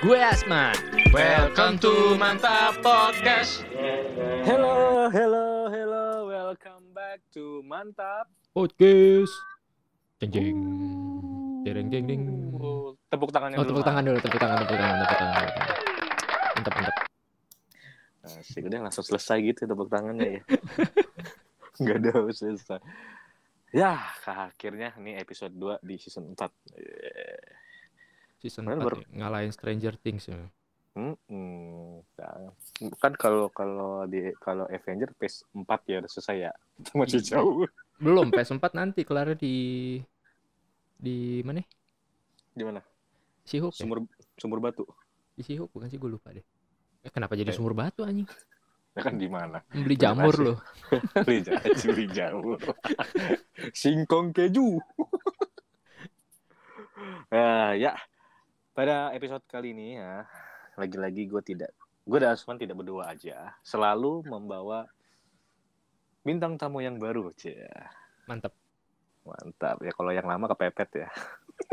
Gue Asman. Welcome to Mantap Podcast. Hello, hello, hello. Welcome back to Mantap. Podcast. Jeng jeng. Jeng jeng jeng. Tepuk tangannya Oh, dulu. tepuk tangan dulu, tepuk tangan, tepuk tangan, tepuk tangan. tepuk tangan. Mantap, mantap. Asik, udah langsung selesai gitu tepuk tangannya ya. Enggak ada selesai. Ya, akhirnya ini episode 2 di season 4. Yeah. Season Kemarin 4 baru- ya, ngalahin Stranger Things ya. Hmm, hmm. Nah, kan kalau kalau di kalau Avenger phase 4 ya udah selesai ya. Masih jauh. Belum, PS4 nanti kelar di di mana? Di mana? Sihuk ya? Sumur sumur batu. Di Sihuk bukan sih gue lupa deh. Eh, kenapa jadi Eh. sumur batu anjing? Ya kan di mana? Beli jamur loh. Beli jauh, beli jauh. Singkong keju. Nah, ya. Pada episode kali ini ya, lagi-lagi gue tidak, gue dan Asman tidak berdua aja, selalu membawa bintang tamu yang baru, cia. Mantap. Mantap ya kalau yang lama kepepet ya.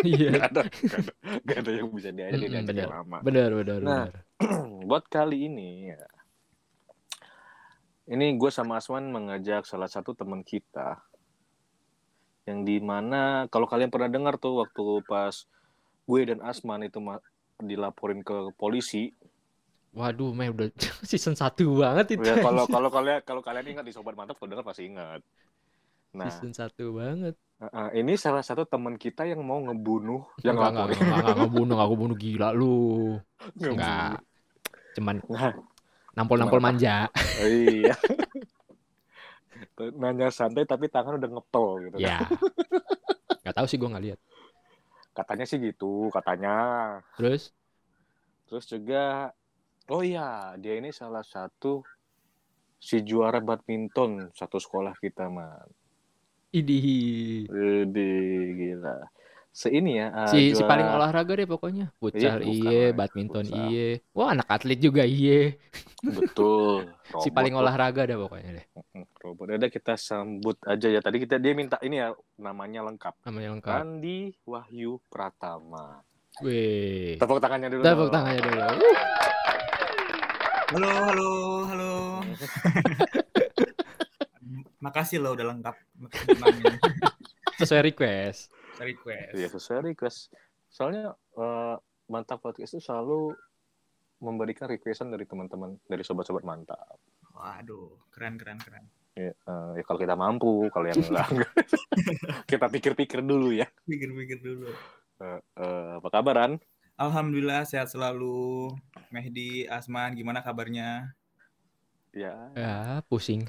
Iya. Gak ada, gak ada, gak ada yang bisa diajak bener. yang lama. Benar, benar, Nah. benar. Buat kali ini ya, ini gue sama Asman mengajak salah satu teman kita yang di mana kalau kalian pernah dengar tuh waktu pas gue dan Asman itu dilaporin ke polisi Waduh, meh udah season 1 banget itu. ya kalau kalau kalian kalau kalian ingat di sobat mantap kalau dengar pasti ingat nah season 1 banget. uh, uh, ini salah satu teman kita yang mau ngebunuh yang enggak, enggak, enggak, enggak, enggak bunuh, enggak bunuh gila lu. Ngebunuh. Enggak. Cuman Nah, nampol-nampol manja. iya nanya santai tapi tangan udah ngepel gitu Ya. Enggak tahu sih gua enggak lihat. Katanya sih gitu katanya Terus Terus juga, oh iya, dia ini salah satu si juara badminton satu sekolah kita, man. idih. Jadi gila. Seini ya, ah, si si juara- paling olahraga deh pokoknya. Futsal iye, lah, badminton iye. Wah, anak atlet juga iye. Betul. Si paling olahraga deh pokoknya deh. Robot. Udah kita sambut aja ya. Tadi kita dia minta ini ya namanya lengkap. Namanya lengkap. Andi Wahyu Pratama. Weh. Tepuk tangannya dulu. Tepuk tangannya dulu. Halo, halo, halo. Makasih lo udah lengkap. Makasih Sesuai request. Request. Iya, sesuai request. Soalnya eh, Mantap Podcast itu selalu memberikan requestan dari teman-teman, dari sobat-sobat mantap. Waduh, keren, keren, keren. Ya, eh, ya kalau kita mampu, kalau yang enggak, kita pikir-pikir dulu ya. Pikir-pikir dulu. Eh, eh, apa kabaran? Alhamdulillah sehat selalu. Mehdi, Asman, gimana kabarnya? Ya, Ya, pusing.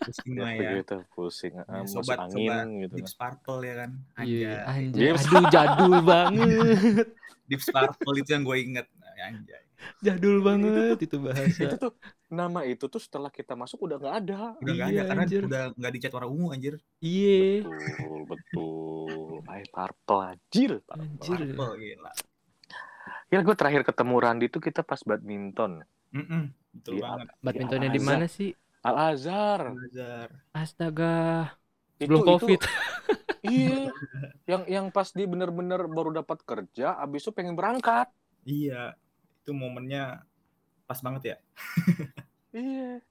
Pusing ya lah ya. begitu pusing, Ya, sobat- angin sobat gitu. Deep Sparkle ya kan? Iya, Anjay. anjir. Dia- Aduh, jadul banget. Deep Sparkle itu yang gue inget. Anjay. Jadul banget itu Itu bahasa. tuh nama itu tuh setelah kita masuk udah nggak ada. Udah nggak Iya, ada karena anjir. udah nggak dicat warna ungu anjir. Iya. Betul, betul. Ay, purple anjir. Anjir. Purple gila. Ya gue terakhir ketemu Randi tuh kita pas badminton. Mm-mm, betul Di banget. Badmintonnya di mana sih? Al Azhar. Belajar. Astaga. Sebelum Covid. iya. Yang yang pas dia bener-bener baru dapat kerja, abis itu pengen berangkat. Iya, itu momennya pas banget ya. Iya.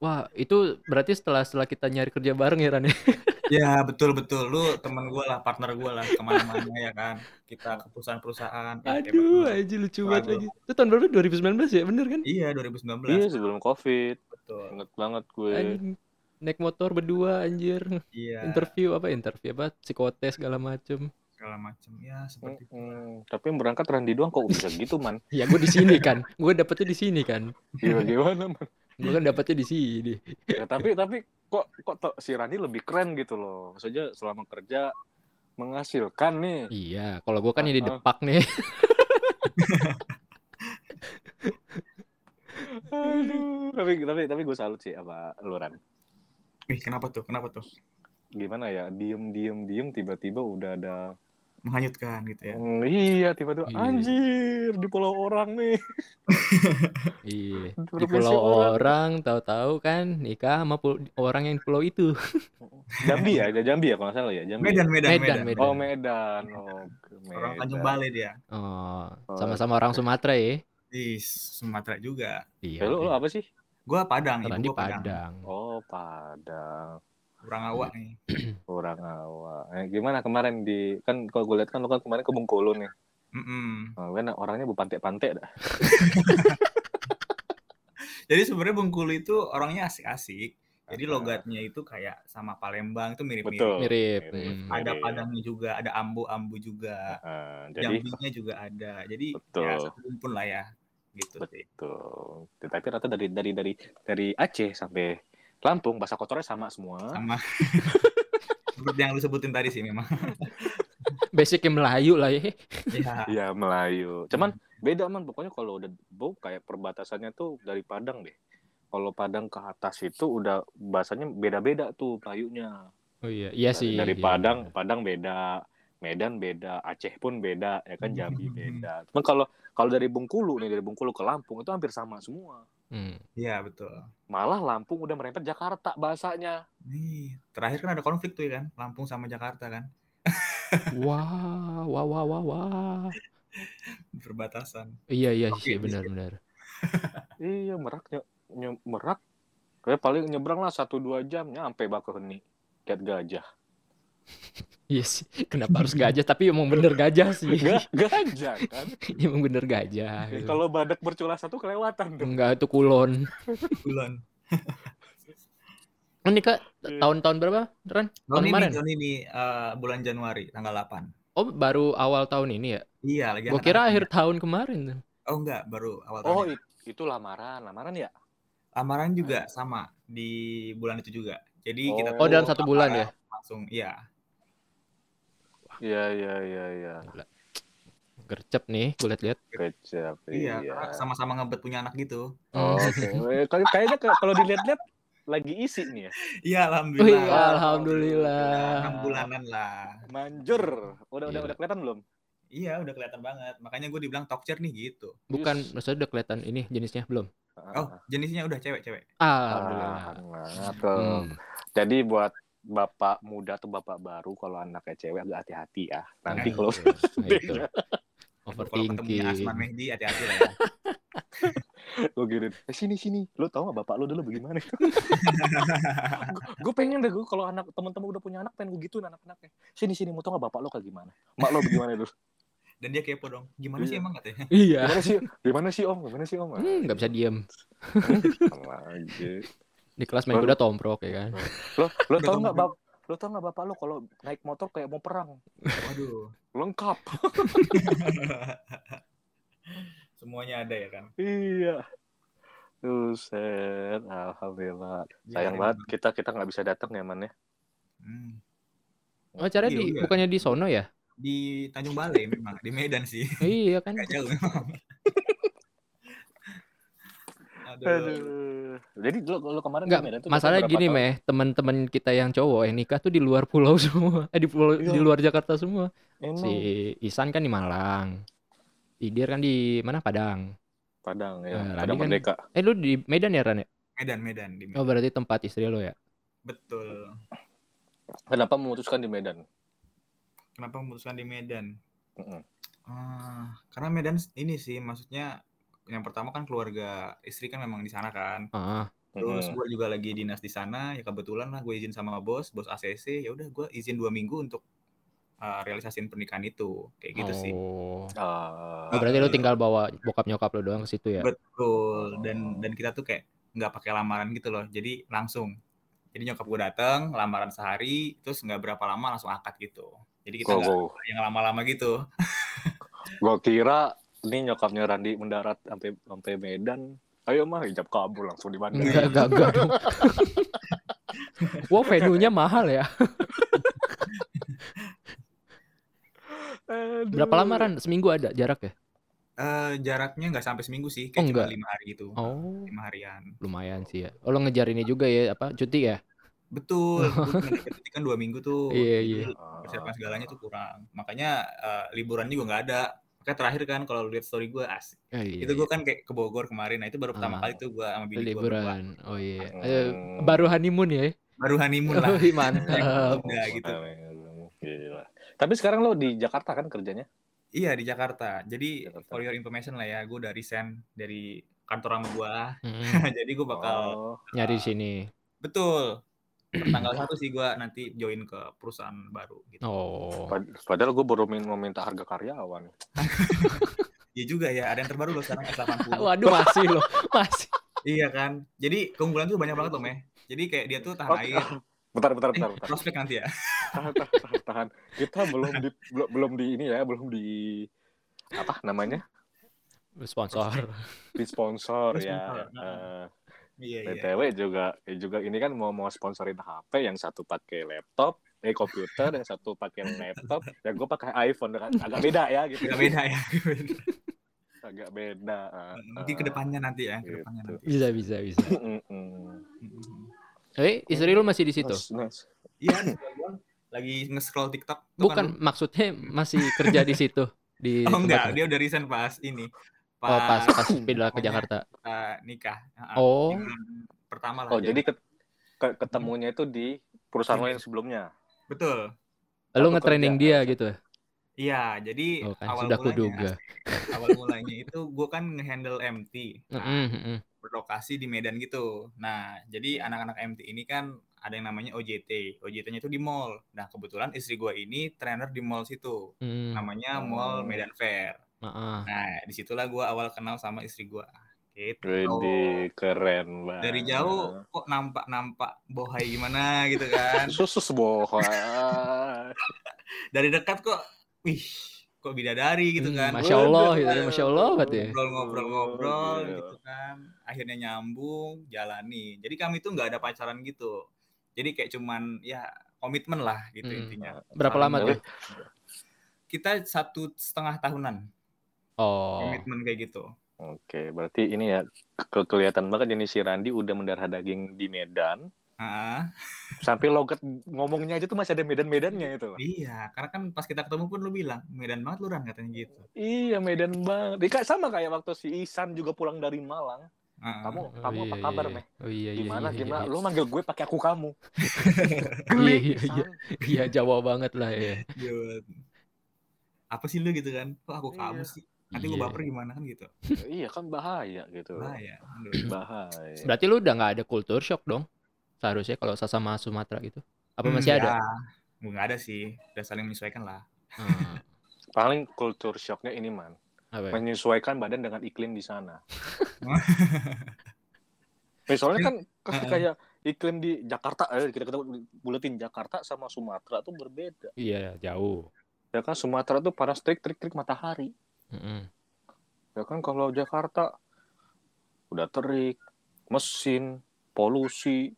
Wah, itu berarti setelah setelah kita nyari kerja bareng ya Ran ya? Betul betul lu teman gue lah partner gue lah ke mana-mana ya kan kita ke perusahaan-perusahaan ya, Aduh, aja lucu banget lagi. Itu tahun berapa? 2019 ya, bener kan? iya 2019 Iya sebelum covid. betul Ingat banget gue. Anjing. Naik motor berdua anjir. iya Interview apa interview apa psikotes segala macem. segala macam ya seperti itu Mm-mm. Tapi yang berangkat Randi doang kok bisa gitu man. Ya gue di sini kan. Gue dapetnya di sini kan. Iya gimana man? Gue kan dapetnya di sini. Ya, tapi tapi kok kok to- si Randi lebih keren gitu loh. Maksudnya selama kerja menghasilkan nih. Iya, kalau gue kan ini Ah. depak nih. Aduh. Tapi tapi tapi gue salut sih apa lu Ran. Ih, kenapa tuh kenapa tuh Gimana ya? Diem diem diem tiba-tiba udah ada menghanyutkan gitu ya. Hmm, iya tiba-tiba Iya. anjir di pulau orang nih. Iya. Di pulau orang. orang tahu-tahu kan nikah sama pul- orang yang di pulau itu. Jambi ya, ada Jambi ya kalau salah ya, Jambi. Medan, Medan, Medan, Medan. Medan. Oh Medan. Oh, Orang Tanjung Medan. Balai dia. Oh, Oh, sama-sama orang Sumatera ya. Di Sumatera juga. Iya. Lu, lu apa sih? Gua Padang, Orang ibu di gua Padang. Padang. Oh Padang. Kurang awak nih. Kurang awak. Eh, gimana kemarin di kan kalau gue lihat kan lu kan kemarin ke Bengkulu nih. Mm-mm. Oh, kan orangnya bu pantek-pantek dah. Jadi sebenarnya Bengkulu itu orangnya asik-asik. Jadi logatnya itu kayak sama Palembang itu mirip-mirip. Betul. Mirip. Mirip. Hmm. Ada. Padangnya juga, ada ambu-ambu juga. Ah, jadi Jambinya juga ada. Jadi Betul. ya satu rumpun lah ya. Gitu sih. betul. Tetapi rata dari dari dari dari Aceh sampai Lampung bahasa kotornya sama semua. Sama seperti yang lu sebutin tadi sih memang. Basicnya Melayu lah ya. Iya. Iya Melayu. Cuman beda man pokoknya kalau udah bu kayak perbatasannya tuh dari Padang deh. Kalau Padang ke atas itu udah bahasanya beda-beda tuh Melayunya. Oh iya, iya Dari- sih. Dari iya. Padang, Padang beda, Medan beda, Aceh pun beda, ya kan Jambi beda. Cuman kalau kalau dari Bengkulu nih dari Bengkulu ke Lampung itu hampir sama semua. Hmm. Iya, betul. Malah Lampung udah merempet Jakarta bahasanya. Nih, terakhir kan ada konflik tuh ya kan, Lampung sama Jakarta kan, Wah, wah, wah, wah, wah. perbatasan. Iya, iya Oke, sih, bisa. benar-benar. Iya Merak ny- Merak kayak paling nyebrang lah satu dua jam nyampe Bakaheni lihat gajah. Iya sih. Kenapa harus gajah? Tapi emang bener gajah sih. Ga- gajah kan. emang bener gajah. Ya, gitu. Kalau badak bercula satu kelewatan tuh. Enggak, itu kulon. Bulan. Oh, nikah tahun-tahun berapa, Ran? Tahun Tahun ini, kemarin? tahun ini eh, bulan Januari tanggal 8. Oh, baru awal tahun ini ya? Iya, lagi Gua kira akhir tahun kemarin. Oh enggak, baru awal tahun. Oh ini. it- itu lamaran, lamaran ya? Lamaran juga sama di bulan itu juga. Jadi kita Oh, Oh, dalam satu bulan ya? lamaran Langsung, iya. Iya iya iya iya. Gercep nih, gue liat-liat. Kecap. Iya, karena sama-sama ngebet punya anak gitu. Oh, Oke. Eh, kayak- Kayaknya kalau dilihat-lihat lagi isi nih ya. Iya, Oh alhamdulillah. iya, alhamdulillah. Enam bulanan lah. Manjur. Udah udah Gila. udah kelihatan belum? Iya, udah kelihatan banget. Makanya gue dibilang tokcer nih gitu. Bukan, Yes. maksudnya udah kelihatan ini jenisnya belum? Oh, jenisnya udah cewek-cewek. Alhamdulillah. Ah. Hmm. Jadi buat bapak muda atau bapak baru kalau anaknya cewek agak hati-hati ya. Nanti Nah, kalau itu. Nah, itu. Kalau Overthinking. Asman Mehdi, hati-hati lah ya. gue gini, eh, sini sini, lo tau gak bapak lo dulu bagaimana? gue pengen deh gue kalau anak teman-teman udah punya anak pengen gue gituin anak-anaknya. Sini sini, mau tau gak bapak lo kayak gimana? Mak lo bagaimana dulu? Dan dia kepo dong. Gimana sih Iya. emang katanya? Iya. Gimana sih? Gimana sih om? Gimana sih om? Hmm, nggak bisa diem. Di kelas main kuda tomprok ya kan. Lo lo tau nggak bap lo tau nggak bapak lo kalau naik motor kayak mau perang Waduh. lengkap Semuanya ada ya kan? iya Buset, alhamdulillah. Sayang Iya, banget kita kita nggak bisa datang ya man ya. Hmm. Oh, cara Iya, di iya. bukannya di sono ya? Di Tanjung Balai memang, di Medan sih. iya kan. Gak jauh memang. Aduh. Aduh. Jadi lo, lo kemarin Enggak, ke Medan tuh masalahnya berapa gini, tahun? Meh. Teman-teman kita yang cowok yang nikah tuh di luar pulau semua. Eh di pulau Iya. di luar Jakarta semua. Emang Si Isan kan di Malang. Idir kan di mana Padang. Padang ya, Nah, Padang kan- Merdeka. Eh lu di Medan ya Ran ya? Medan, Medan. Di Oh berarti tempat istri lo ya? Betul. Kenapa memutuskan di Medan? Kenapa memutuskan di Medan? Mm-mm. Ah, karena Medan ini sih, maksudnya yang pertama kan keluarga istri kan memang di sana kan. Ah, Terus gue juga lagi dinas di sana, ya kebetulan lah gue izin sama bos, bos ACC, ya udah gue izin dua minggu untuk uh, realisasiin pernikahan itu, kayak gitu sih. oh. Ah, Oh, berarti lu tinggal bawa bokap nyokap lo doang ke situ ya? Betul. Dan dan kita tuh kayak nggak pakai lamaran gitu loh, jadi langsung. Jadi nyokap gue datang, lamaran sehari, terus nggak berapa lama langsung akad gitu. Jadi kita nggak yang lama-lama gitu. Gua kira ini nyokapnya Randi mendarat sampai sampai Medan. Ayo mah hijab kabul langsung di bandara. Enggak, enggak, enggak dong. Wow, venue-nya mahal ya. Aduh. Berapa lama Ran? Seminggu ada jarak ya? Eh jaraknya nggak sampai seminggu sih, Oh, kayak cuma nggak. lima hari gitu. Oh, Lima harian. lumayan sih ya. Oh, lo ngejar ini juga ya, apa? Cuti ya? Betul, cuma cuti kan dua minggu tuh. Iya, Jadi iya. persiapan segalanya tuh kurang. Makanya eh, liburan juga nggak ada. Makanya terakhir kan kalau lihat story gue asik. Oh, iya, itu gue iya. kan kayak ke Bogor kemarin. Nah itu baru pertama Ah. kali tuh gue sama bini gue berdua. liburan. Oh iya. Hmm. Eh, baru honeymoon ya? Baru honeymoon lah. Mantap. Udah gitu. Gila. Tapi sekarang lo di Jakarta kan kerjanya? Iya di Jakarta. Jadi Jakarta. for your information lah ya, gue udah resign dari kantor sama gue. Mm-mm. Jadi gue bakal Oh, Nyari di sini. betul. Tanggal satu sih gue nanti join ke perusahaan baru gitu. Oh. pad- padahal gue baru min- mau minta harga karyawan. Iya juga ya, ada yang terbaru loh sekarang S80. Waduh masih loh, masih. Iya kan. Jadi keunggulan tuh banyak banget tuh, Meh. Jadi kayak dia tuh tahan Oh, air. Bentar, bentar, Eh, bentar, bentar. prospek nanti ya. Tahan, tahan, tahan. Kita belum di belum, belum di ini ya, belum di apa namanya? Sponsor. Di sponsor Di ya. sponsor, Eh, Iya, iya. BTW juga eh, juga ini kan mau mau sponsorin HP yang satu pakai laptop, eh komputer, yang satu pakai laptop, yang gue pakai iPhone kan agak beda ya gitu. Agak beda ya. Agak beda. eh, Mungkin eh. ke depannya nanti ya, ke depannya Gitu. nanti. Bisa, bisa, bisa. Mm-mm. Eh, istri lu masih di situ? Iya, lagi nge-scroll TikTok. Bukan, kan. maksudnya masih kerja di situ di Oh enggak, dia udah resign pas ini. Pas, Oh, pas pas pindah ke Jakarta. kita nikah. Heeh. Oh. Pertama lah. Oh, jadi ke- ke- ketemunya itu di perusahaan lo yang sebelumnya. betul. Lu Satu nge-training dia gitu. Iya, jadi Oh, kan awal sudah mulanya, kuduga. awal mulanya itu gue kan nge-handle MT. Nah, Mm-mm, mm-mm. berlokasi di Medan gitu. Nah, jadi anak-anak MT ini kan ada yang namanya OJT. OJT-nya itu di mall. Nah, kebetulan istri gue ini trainer di mall situ. Mm, Namanya Hmm. Mall Medan Fair. Maaf. Nah, di situlah gue awal kenal sama istri gue. Gitu. Wede, keren banget. Dari jauh kok nampak-nampak bohai gimana gitu kan. Susus bohong. Dari dekat kok, wih, kok bidadari gitu Hmm, kan. Masya Allah gitu ya, Masya Allah banget ya. Ngobrol-ngobrol-ngobrol Iya. gitu kan. Akhirnya nyambung, jalani. Jadi kami tuh nggak ada pacaran gitu. Jadi kayak cuman ya komitmen lah gitu Hmm. intinya. Berapa lama tuh? Kita satu setengah tahunan Oh. komitmen kayak gitu. Oke, berarti ini ya ke kelihatan banget ini si Randi udah mendarah daging di Medan. Ah, Sampai logat ngomongnya aja tuh masih ada Medan-Medannya itu. iya, karena kan pas kita ketemu pun lu bilang, Medan banget lu Ran katanya gitu. Iya, Medan banget. Ika sama kayak waktu si Isan juga pulang dari Malang. Ah, Kamu Oh, kamu apa iya, kabar, iya. Meh? Oh iya iya. Gimana iya, gimana? Iya, Lu manggil gue pakai aku kamu. Iya, Geli, iya, iya. Iya, Jawa banget lah ya. Iya. Apa sih lu gitu kan? Kok aku kamu Iya. sih? Nanti gue Iya. baper gimana kan gitu. iya kan bahaya gitu. Bahaya. Aduh. Bahaya. Berarti lu udah nggak ada culture shock dong? Seharusnya kalau sama Sumatera gitu. Apa masih Hmm, ada? Ya, nggak ada sih. Udah saling menyesuaikan lah. Hmm, Paling culture shocknya ini man, apa ya? menyesuaikan badan dengan iklim di sana. Misalnya kan Heeh. kayak iklim di Jakarta, eh, kita kita buletin Jakarta sama Sumatera tuh berbeda. Iya, jauh. Ya kan Sumatera tuh panas trik trik trik matahari. Mm-mm. Ya kan kalau Jakarta udah terik, mesin, polusi,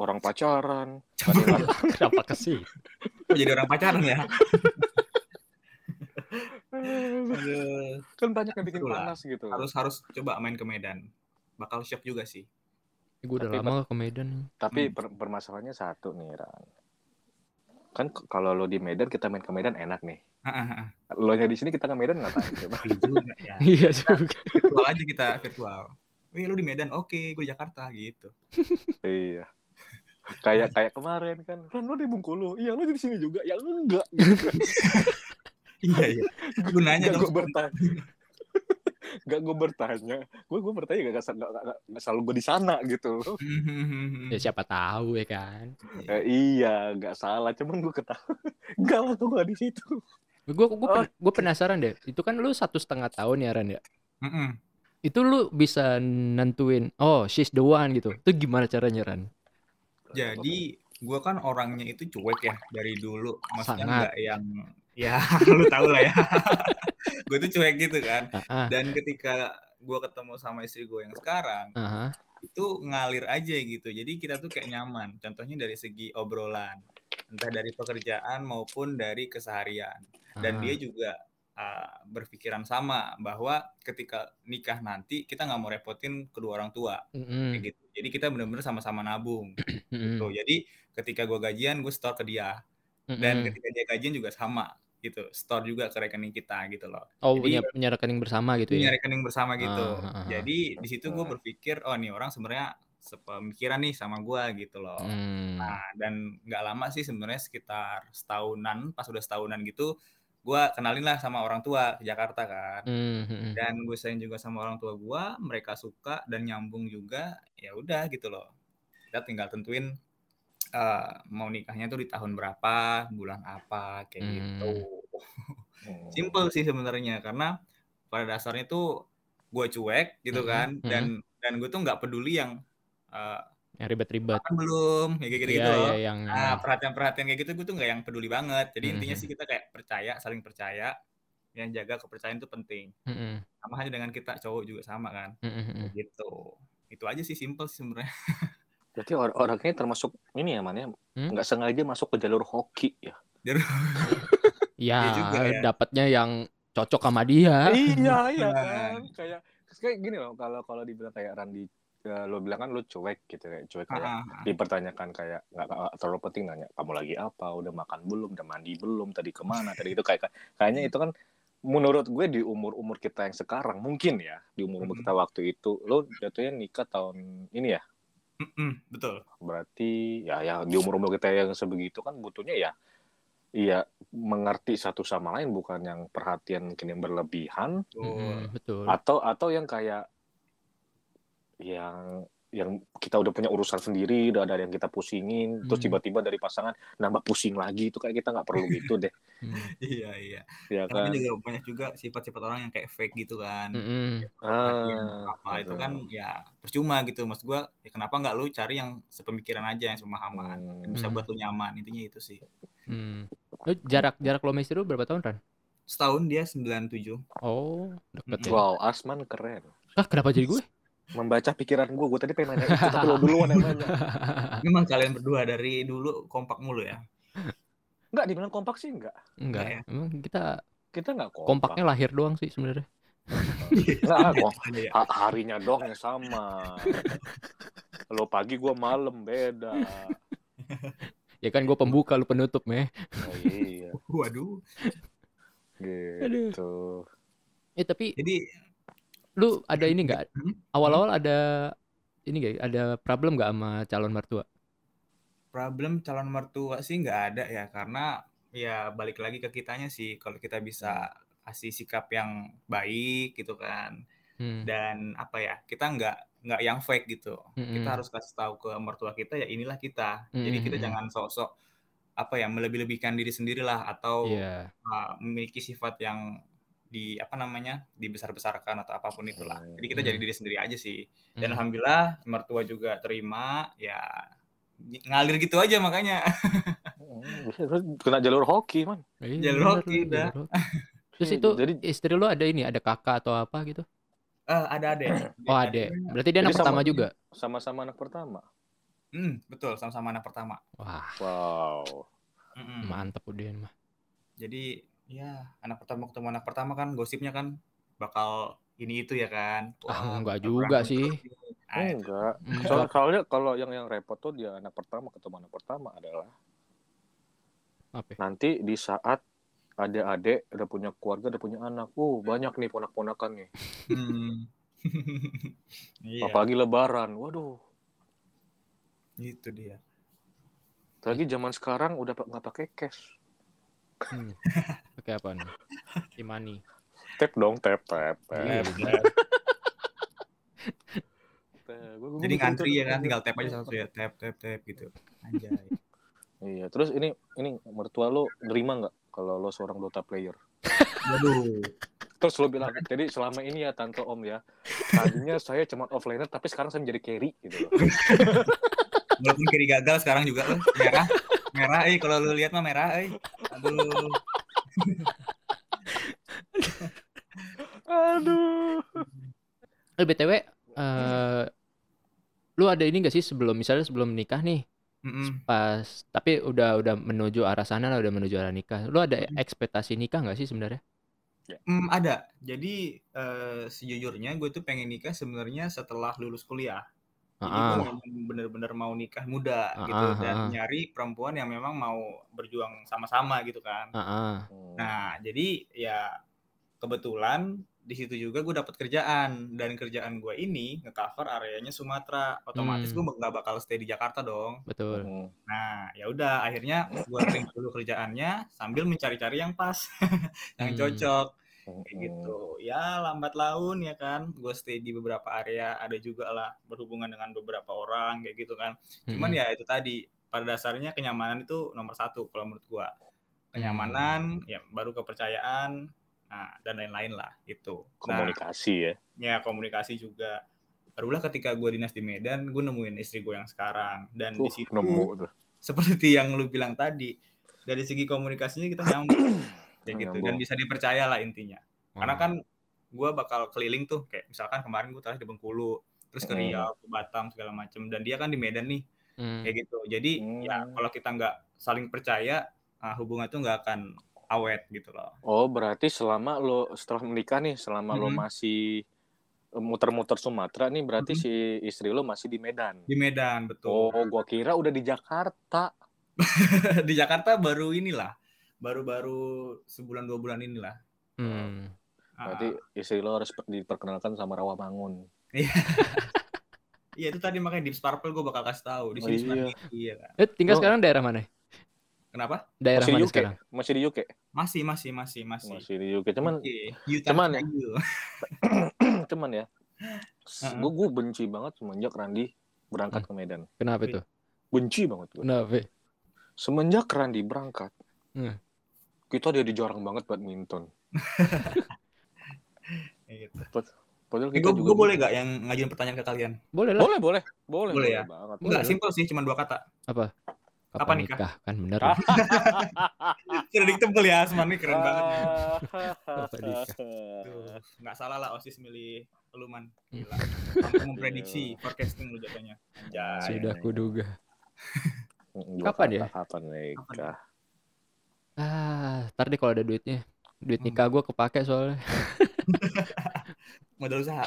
orang pacaran, Kenapa ke? Kok jadi orang pacaran ya? Aduh. kan banyak yang bikin Itulah. panas gitu. Harus harus coba main ke Medan. Bakal shock juga sih. Gue udah Tapi, lama ke Medan. Tapi Hmm. per- permasalahannya satu nih, Ran. Kan kalau lo di Medan kita main ke Medan enak nih. Lo nya di sini kita ke Medan ngapain coba? Iya juga ya. Iya juga. Virtual aja kita virtual. Wih lu di Medan, oke, gue di Jakarta gitu. iya. Kayak kayak kemarin kan, Ran lo di Bengkulu, iya lo di sini juga, ya lu enggak. Iya iya. Gunanya Gak dong. gue bertanya. Gak gue bertanya, gue gue bertanya gak, gak, gak, gak, gak selalu gue di sana gitu. Ya siapa tahu ya kan. Eh, iya, gak salah, cuman gue ketahui. Gak lah, gue di situ. Gue gue Oh. gue penasaran deh. Itu kan lu satu setengah tahun ya Ran ya. Mm-mm. Itu lu bisa nentuin, oh she's the one gitu. Itu gimana caranya Ran? Jadi gue kan orangnya itu cuek ya dari dulu. Maksudnya nggak yang ya lu tau lah ya. gue tuh cuek gitu kan. Ah, Dan ketika gue ketemu sama istri gue yang sekarang ah, itu ngalir aja gitu. Jadi kita tuh kayak nyaman. Contohnya dari segi obrolan, entah dari pekerjaan maupun dari keseharian. Dan ah. dia juga uh, berpikiran sama bahwa ketika nikah nanti kita nggak mau repotin kedua orang tua Mm-mm. kayak gitu. Jadi kita benar-benar sama-sama nabung gitu. Jadi ketika gue gajian gue store ke dia dan ketika dia gajian juga sama gitu, store juga ke rekening kita gitu loh. Oh, Jadi punya punya rekening bersama gitu punya ya. rekening bersama gitu. Ah, ah, ah. Jadi di situ gue berpikir oh nih orang sebenarnya sepemikiran nih sama gue gitu loh. Hmm. Nah, dan nggak lama sih sebenarnya sekitar setahunan, pas udah setahunan gitu, gue kenalin lah sama orang tua ke Jakarta kan. Hmm, hmm, hmm. Dan gue sayang juga sama orang tua gue, mereka suka dan nyambung juga, ya udah gitu loh. Kita tinggal tentuin eh, mau nikahnya tuh di tahun berapa, bulan apa, kayak Hmm. gitu. Hmm. Simple sih sebenarnya karena pada dasarnya tuh gue cuek gitu Mhm, kan, dan dan gue tuh nggak peduli yang eh, Yang ribet-ribet. makan belum, kayak gitu-gitu Iya, loh. iya, yang Nah, perhatian-perhatian kayak gitu gue tuh nggak yang peduli banget. Jadi intinya Mhm. sih kita kayak percaya, saling percaya. Yang jaga kepercayaan itu penting. Mm-mm, Sama aja dengan kita cowok juga sama kan. mm-mm. Gitu. Itu aja sih simple sih sebenarnya. Berarti or orangnya termasuk ini ya man ya, Hmm? nggak sengaja masuk ke jalur hoki ya. Ya, Iya juga ya. dapatnya yang cocok sama dia. iya iya Nah. kan kayak kayak gini loh kalau kalau dibilang kayak Randi ya, lo bilang kan lo cuek gitu kayak cuek kayak Ah, dipertanyakan kayak nggak terlalu penting nanya kamu lagi apa udah makan belum udah mandi belum tadi ke mana tadi itu kayak kayaknya itu kan menurut gue di umur umur kita yang sekarang mungkin ya di umur umur Mhm. kita waktu itu lo jatuhnya nikah tahun ini ya Mm-mm, betul. berarti ya ya di umur umur kita yang sebegitu kan butuhnya ya iya mengerti satu sama lain bukan yang perhatian mungkin yang berlebihan Betul. Mm-mm, betul. atau atau yang kayak yang yang kita udah punya urusan sendiri, udah ada yang kita pusingin, terus Hmm. tiba-tiba dari pasangan nambah pusing lagi, itu kayak kita nggak perlu gitu deh, Mm. Iya, iya. ya Karena kan? juga banyak juga sifat-sifat orang yang kayak fake gitu kan. Mm-mm. Perhatian Ah, apa itu kan ya percuma gitu. Maksud gua ya kenapa nggak lu cari yang sepemikiran aja, yang semahaman. Hmm. Bisa Hmm. buat lu nyaman. Intinya itu sih. Mm. Lu jarak jarak lo istri lu berapa tahun, Ran? Setahun dia 97. Oh, deket ya. Wow, Asman keren. Ah, kenapa jadi gue? Membaca pikiran gue, gue tadi pengen nanya itu, tapi lo duluan yang nanya. Memang kalian berdua dari dulu kompak mulu ya. Enggak, dibilang kompak sih enggak. Enggak, ya? emang kita Kita enggak kompak. kompaknya lahir doang sih sebenarnya. Enggak, kok. Ya. Ha- harinya dong yang sama. Lo pagi, gue malam, beda. Ya kan gue pembuka lu penutup, meh. Oh, iya, Waduh. gitu. Eh tapi Jadi lu ada ini enggak? Hmm? Awal-awal ada ini enggak? Ada problem enggak sama calon mertua? problem calon mertua sih nggak ada ya karena ya balik lagi ke kitanya sih kalau kita bisa kasih sikap yang baik gitu kan Hmm. dan apa ya kita nggak nggak yang fake gitu Mm-mm. kita harus kasih tahu ke mertua kita ya inilah kita jadi kita jangan sok-sok apa ya melebih-lebihkan diri sendirilah atau Iya. uh, memiliki sifat yang di apa namanya dibesar-besarkan atau apa pun itulah jadi kita Hmm. jadi diri sendiri aja sih dan Hmm. alhamdulillah mertua juga terima ya ngalir gitu aja makanya Hmm, kena jalur hoki man. Iya, Jalur bener hoki hoki. Terus Iya, itu jadi istri lu ada ini, ada kakak atau apa gitu? Eh, ada adek Oh, ada. Berarti dia Jadi anak pertama sama- juga. sama-sama anak pertama. Hmm, betul sama-sama anak pertama Wah, Wow. Mm-mm. mantep udah mah. jadi ya anak pertama ketemu anak pertama kan gosipnya kan bakal ini itu ya kan Ah, Wah, enggak bakal juga sih. terus nih. Ah, itu. Enggak. Enggak. So- soalnya kalau yang yang repot tuh dia anak pertama ketemu anak pertama adalah Apa? ya? nanti di saat adik-adik udah punya keluarga, udah punya anak. Uh, banyak nih ponak-ponakan nih. Hmm. iya Apalagi lebaran. Waduh. itu dia Lagi zaman sekarang udah nggak pakai cash. Hmm. Pakai apa nih? Imani. Tap dong, tap, tap, tap. Iya, jadi ngantri ya kan tinggal tap aja satu ya tap tap tap gitu anjay Iya, terus ini ini mertua lo nerima nggak kalau lo seorang Dota player? waduh Terus lo bilang, jadi selama ini ya tante om ya, tadinya saya cuma offlaner tapi sekarang saya menjadi carry gitu loh. walaupun kiri gagal sekarang juga loh merah merah eh kalau lu lihat mah merah eh aduh Aduh. Eh, BTW, eh lu ada ini gak sih sebelum misalnya sebelum nikah nih, Mm-mm. pas tapi udah udah menuju arah sana lah, udah menuju arah nikah. Lu ada ekspektasi nikah nggak sih sebenarnya? Hmm, ada. Jadi eh, sejujurnya gue tuh pengen nikah sebenarnya setelah lulus kuliah. Jadi gue memang bener-bener mau nikah muda ah, gitu dan nyari perempuan yang memang mau berjuang sama-sama gitu kan. Hmm. Nah, jadi ya kebetulan di situ juga gue dapat kerjaan dan kerjaan gue ini ngecover areanya Sumatera. Otomatis gue Hmm, nggak bakal stay di Jakarta dong. betul. Hmm. Nah, ya udah akhirnya gue terima dulu kerjaannya sambil mencari-cari yang pas, yang Hmm, cocok. Kayak gitu. Ya lambat laun ya kan, gue stay di beberapa area, ada juga lah berhubungan dengan beberapa orang kayak gitu kan. Cuman mm-mm, ya itu tadi pada dasarnya kenyamanan itu nomor satu kalau menurut gue. hmm, Kenyamanan, ya baru kepercayaan, nah dan lain-lain lah gitu. Nah, Komunikasi ya. ya komunikasi juga. Barulah ketika gue dinas di Medan, gue nemuin istri gue yang sekarang dan di Uh, situ nemu tuh. seperti yang lu bilang tadi dari segi komunikasinya kita nyambung kayak gitu dan bisa dipercaya lah intinya karena Wah. kan gue bakal keliling tuh kayak misalkan kemarin gue terakhir di Bengkulu terus ke Hmm. Riau ke Batam segala macem dan dia kan di Medan nih Hmm, kayak gitu jadi ya Hmm. kalau kita nggak saling percaya ah, hubungan itu nggak akan awet gitu loh Oh, berarti selama lo setelah menikah nih, selama lo Mhm. masih eh, muter-muter Sumatera nih, berarti Mhm. si istri lo masih di Medan. di Medan betul Oh, gua kira udah di Jakarta. di Jakarta baru inilah baru-baru sebulan dua bulan inilah hmm. Ah, Berarti istri lo harus per- diperkenalkan sama Rawamangun. Iya itu tadi makanya di Sparkle gue bakal kasih tahu di Oh, sini iya. sebenarnya iya kan. Eh, tinggal Lo- sekarang daerah mana? Kenapa? Daerah Masih di mana UK? sekarang? Masih di UK? Masih masih masih masih. Masih di UK. Cuman Oke, you cuman ya. cuman ya, gue gue benci banget semenjak Randi berangkat Hmm. ke Medan. Kenapa itu? Benci banget gue. Kenapa? Semenjak Randi berangkat, Hmm. Kita jadi jarang banget badminton. Gitu. Padahal kita gue juga boleh gak yang ngajuin pertanyaan ke kalian? Boleh lah. boleh boleh boleh Boleh ya? banget. Boleh Enggak, simpel sih, cuma dua kata. Apa? Kapan Kapan nikah? nikah? Kan bener. Ah. Predictable ya, Asman nih keren banget. Kapan? Tuh, nggak salah lah Osis milih lu man. Hmm. Gila. Mampu memprediksi forecasting lu jatuhnya. Anjay. Sudah kuduga. Kapan ya? Kapan nikah? Ah, ntar deh kalau ada duitnya. Duit Hmm. nikah gue kepake soalnya. Modal usaha.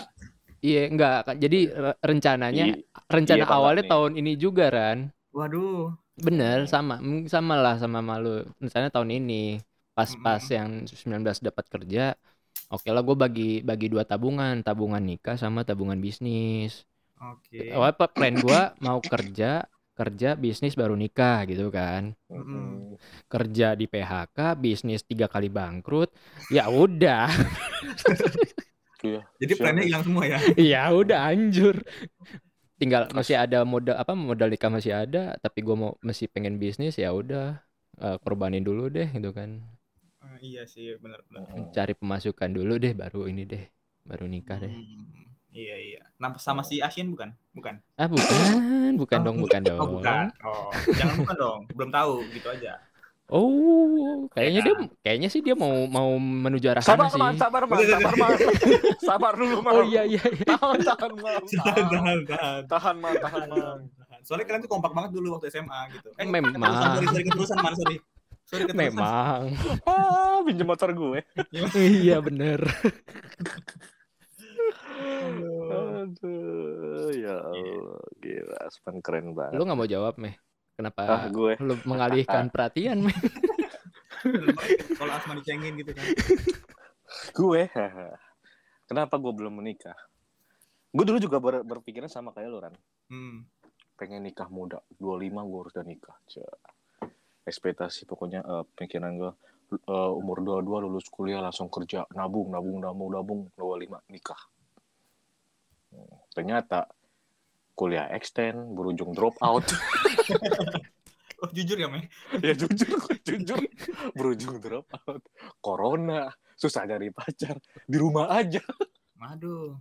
Iya, enggak kan. Jadi re- rencananya I- rencana iya, awalnya nih. tahun ini juga, Ran. Waduh. Bener, Hmm. sama Mm, sama lah sama malu. Rencananya tahun ini. Pas-pas Mm-mm. yang 19 dapat kerja, oke lah gue bagi bagi dua tabungan, tabungan nikah sama tabungan bisnis. Oke. Awalnya pa- plan gue mau kerja, kerja bisnis baru nikah gitu kan. Mm-mm. Kerja di PHK, bisnis tiga kali bangkrut, ya udah, Iya. Jadi plannya hilang semua ya. ya udah anjur. Tinggal masih ada modal apa modal nikah masih ada, tapi gue mau masih pengen bisnis ya udah eh, korbanin dulu deh gitu kan. Eh, iya sih, benar-benar. Mm-mm. Cari pemasukan dulu deh, baru ini deh, baru nikah deh. Hmm, iya iya. Nah, sama si Asian bukan? Bukan. Ah bukan, bukan Oh, dong, bukan dong. Oh, bukan. Oh, jangan bukan dong. Belum tahu, gitu aja. Oh, kayaknya Ya dia, kayaknya sih dia mau mau menuju arah Sabar sana man, sih. sabar man, sabar man. sabar dulu man. Oh iya iya. iya. Tahan, tahan man. Tahan, tahan, tahan. Tahan man, tahan man. Tahan, tahan. Soalnya kalian tuh kompak banget dulu waktu SMA gitu. Eh, Memang. sorry, sorry, keterusan, man, sorry. Sorry, keterusan. Memang. Ah, pinjam motor gue. iya bener. Aduh. Aduh, ya Allah, gila, keren banget. Lu nggak mau jawab meh? Kenapa Ah, gue. lu mengalihkan perhatian? Kalau Asma dicengin gitu kan. Gue. Kenapa gue belum menikah? Gue dulu juga ber- berpikiran sama kayak lu, Ran. Hmm. Pengen nikah muda. 25 gue harus udah nikah. Ekspektasi pokoknya eh, pikiran gue eh, umur 22 lulus kuliah langsung kerja. Nabung, nabung, nabung, nabung. 25 nikah. Hmm, Ternyata kuliah extend, berujung drop out. Oh, jujur ya, Meh? ya jujur, jujur. Berujung drop out. Corona, susah cari pacar. Di rumah aja. Waduh.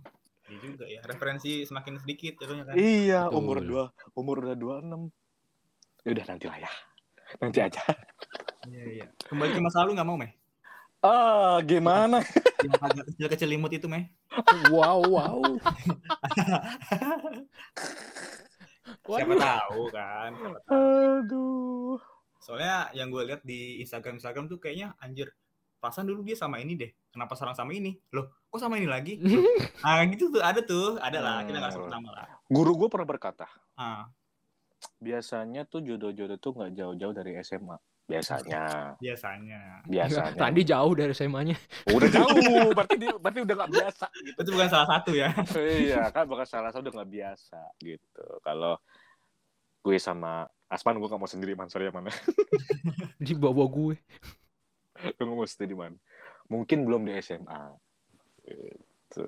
Iya juga ya. Referensi semakin sedikit jatuhnya kan. Iya, Betul. umur dua, umur udah 26. Ya udah nanti lah ya. Nanti aja. Iya, iya. Kembali ke masa lalu nggak mau, Meh? Ah, gimana? Yang agak kecil-kecil limut itu, Meh. Wow wow. Siapa Waduh. tahu kan. Siapa tahu. Aduh. Soalnya yang gue lihat di Instagram Instagram tuh kayaknya anjir perasaan dulu dia sama ini deh kenapa sekarang sama ini loh kok sama ini lagi Loh, ah gitu tuh ada tuh ada lah kita nggak sebut nama lah Guru gue pernah berkata, ah biasanya tuh jodoh-jodoh tuh nggak jauh-jauh dari SMA. Biasanya, biasanya. Biasanya. Tadi jauh dari SMA-nya. Udah jauh, berarti dia, berarti udah nggak biasa gitu. itu bukan salah satu ya. Iya, kan bakal salah satu udah nggak biasa gitu. Kalau gue sama Asman gue gak mau sendiri man. Sorry ya mana Di bawah gue. gue gak mau sendiri man. Mungkin belum di SMA gitu.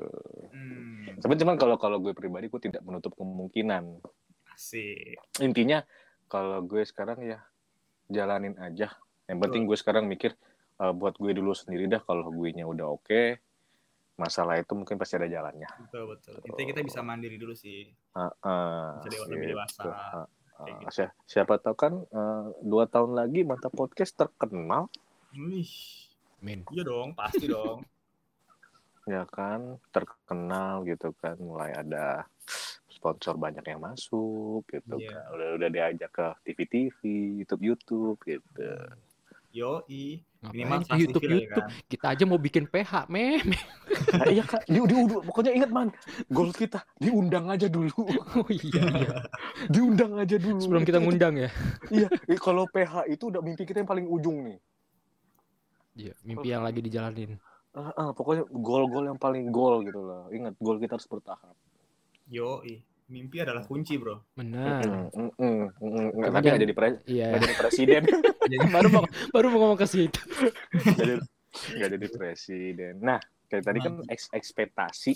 Hmm, tapi cuman kalau kalau gue pribadi gue tidak menutup kemungkinan. Asik. Intinya kalau gue sekarang ya jalanin aja. Yang penting gue sekarang mikir eh, buat gue dulu sendiri dah kalau gue nya udah oke masalah itu mungkin pasti ada jalannya. Betul betul. Intinya kita bisa mandiri dulu sih. Heeh, Bisa dewa- lebih dewasa. Heeh. Kayak gitu. Si- siapa tahu kan eh, dua tahun lagi mantap podcast terkenal. Wih, Min. iya dong pasti dong. Ya kan terkenal gitu kan mulai ada sponsor banyak yang masuk gitu Iya. kan udah udah diajak ke TV TV YouTube YouTube gitu yo i Minimal YouTube lah ya YouTube? kan? Kita aja mau bikin PH, mem. nah, iya kan di, di, di- pokoknya ingat man goal kita diundang aja dulu Oh iya, iya. diundang aja dulu Sebelum kita itu- ngundang ya. iya kalau PH itu udah mimpi kita yang paling ujung nih Iya, mimpi yang lagi dijalanin. Ah, ah, pokoknya gol-gol yang paling gol gitu loh ingat gol kita harus bertahap yo mimpi adalah kunci bro Benar. Mm, mm, mm, mm. Nggak, Tapi nggak jadi pres Iya. nggak jadi presiden baru mau baru mau ngomong ke situ. nggak jadi nggak jadi presiden nah kayak tadi kan eks- ekspektasi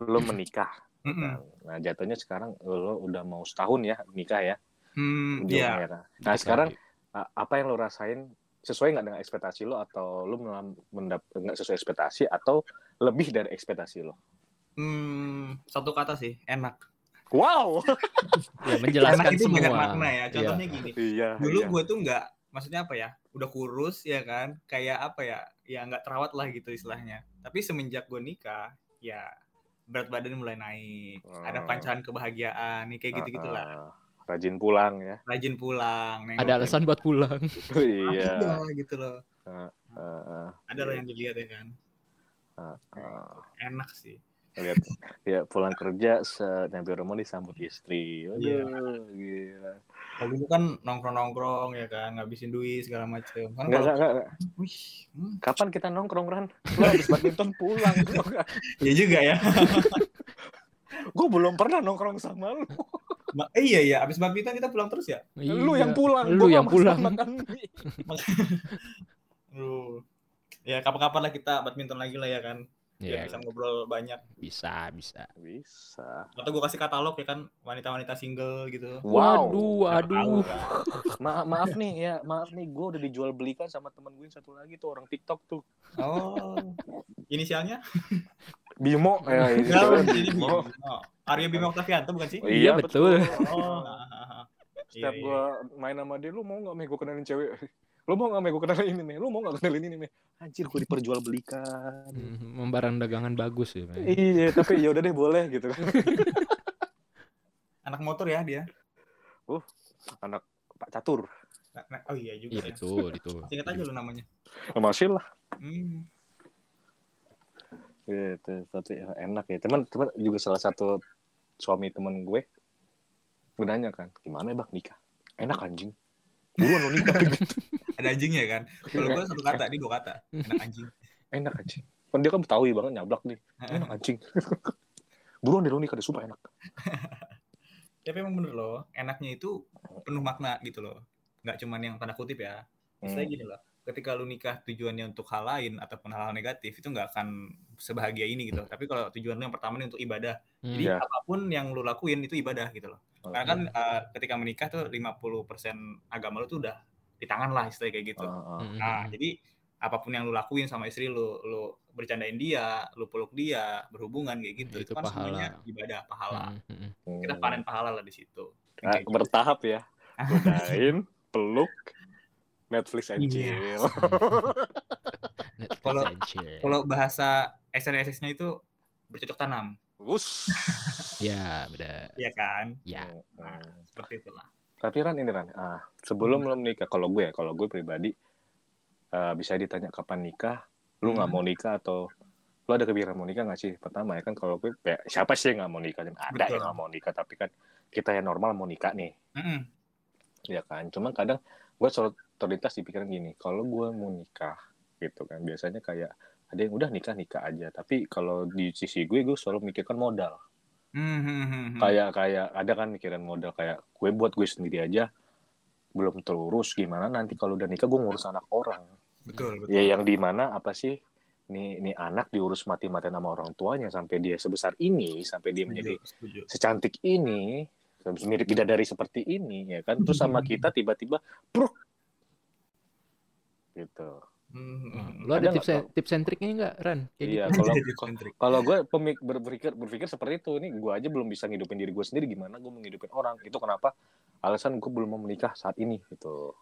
lo menikah kan. nah jatuhnya sekarang lo udah mau setahun ya nikah ya hmm di iya umurnya. nah sekarang apa yang lo rasain sesuai nggak dengan ekspektasi lo atau lo mendap nggak sesuai ekspektasi atau lebih dari ekspektasi lo hmm satu kata sih enak wow Ya, menjelaskan enak itu semua. banyak makna ya Iya. contohnya gini iya dulu iya. gue tuh nggak maksudnya apa ya udah kurus ya kan kayak apa ya ya nggak terawat lah gitu istilahnya tapi semenjak gue nikah ya berat badan mulai naik ada Oh. pancaran kebahagiaan nih kayak gitu gitulah Ah, ah. rajin pulang ya rajin pulang nengok- Ada alasan buat pulang. iya Iya, gitu loh Ah, ah, ada loh yang dilihat ya kan ah, ah. enak sih lihat ya pulang kerja nyampe rumah disambut istri Iya. gila kalau kan nongkrong nongkrong ya kan ngabisin duit segala macem kan Enggak, kalau enggak, enggak. wih hmm, Kapan kita nongkrong, Ran? Lo habis badminton pulang. iya juga ya gue belum pernah nongkrong sama lu. Ma- eh, iya iya abis badminton kita pulang terus ya Lu Iya. yang pulang. Lu gua yang nggak pulang. makan. Lu ya kapan-kapan lah kita badminton lagi lah ya kan Iya, biar bisa ngobrol banyak bisa, bisa. Bisa. atau gue kasih katalog ya kan wanita-wanita single gitu Wow. Waduh, waduh. Ma maaf nih ya, maaf nih gue udah dijual belikan sama temen gue yang satu lagi tuh orang TikTok tuh. oh inisialnya Bimo. Ya, ini Bimo. Bimo. Arya Bima Oktavianto bukan sih Iya, betul. oh Setiap Iya, iya. gue main sama dia, lu mau gak gue kenalin cewek? Lu mau gak gue kenalin ini nih? Lu mau gak kenalin ini nih? Anjir, gue diperjual belikan. Hmm, Membarang dagangan bagus ya. Iya, tapi ya udah deh boleh gitu kan. anak motor ya dia Anak Pak Catur. Nah, nah, oh iya juga Iya, ya betul, itu. Ingat aja lu namanya Masih lah. hmm. Gitu, tapi ya, enak ya. Teman, teman juga salah satu suami temen gue. Gue nanya kan, gimana ya bang nikah? Enak anjing. Buruan lo nikah gitu. ada anjingnya kan kalau gue satu kata dia dua kata anak anjing Enak anjing. Kan dia kan betawi banget nyablak nih. Enak anjing. Buruan deh lo nikah deh, sumpah enak. tapi emang bener loh enaknya itu penuh makna gitu loh nggak cuman yang tanda kutip ya Misalnya Hmm. gini loh ketika lu nikah tujuannya untuk hal lain ataupun hal-hal negatif itu nggak akan sebahagia ini gitu tapi kalau tujuan lu yang pertama ini untuk ibadah Hmm. jadi Iya. apa pun yang lu lakuin itu ibadah gitu loh karena kan uh, ketika menikah tuh 50% agama lu tuh udah di tangan lah istilahnya kayak gitu ah. Hmm. Nah, jadi apa pun yang lu lakuin sama istri lu, lu bercandain dia, lu peluk dia, berhubungan kayak gitu. Itu kan pahala. semuanya ibadah, pahala. Hmm, hmm. Kita panen pahala lah di situ. Nah, Kayak gitu. bertahap ya. Godain, peluk, Netflix and Iya. chill. Netflix Kalau-. Kalau bahasa SNSS-nya itu bercocok tanam, Wus. Ya, benar. ya kan? Ya. Nah, seperti itulah. Tapi Ran ini Ran, ah, sebelum lo menikah, kalau gue ya, kalau gue pribadi, eh, bisa ditanya kapan nikah lu nggak Hmm. mau nikah atau lu ada kepikiran mau nikah nggak sih? Pertama ya kan kalau gue kayak, siapa sih yang nggak mau nikah? Ada Betul. yang nggak mau nikah tapi kan kita yang normal mau nikah nih. Mm-mm. ya kan cuma kadang gue selalu terlintas di pikiran gini kalau gue mau nikah gitu kan. Biasanya kayak ada yang udah nikah nikah aja. Tapi kalau di sisi gue gue selalu mikirkan modal Hmm. kayak kayak ada kan mikiran modal kayak gue buat gue sendiri aja belum terurus gimana nanti kalau udah nikah gue ngurus anak orang betul betul. ya yang di mana apa sih nih nih anak diurus mati-matian sama orang tuanya sampai dia sebesar ini sampai dia menjadi Setuju, setuju. secantik ini mirip bidadari seperti ini ya kan terus sama kita tiba-tiba bruk gitu Hmm. Lu ada, Ada tips nggak, tips and triknya nggak, Ran? Kayak Iya, gitu. kalau kalau gue pemik berpikir berpikir seperti itu nih gue aja belum bisa ngidupin diri gue sendiri gimana gue menghidupin orang itu kenapa alasan gue belum mau menikah saat ini gitu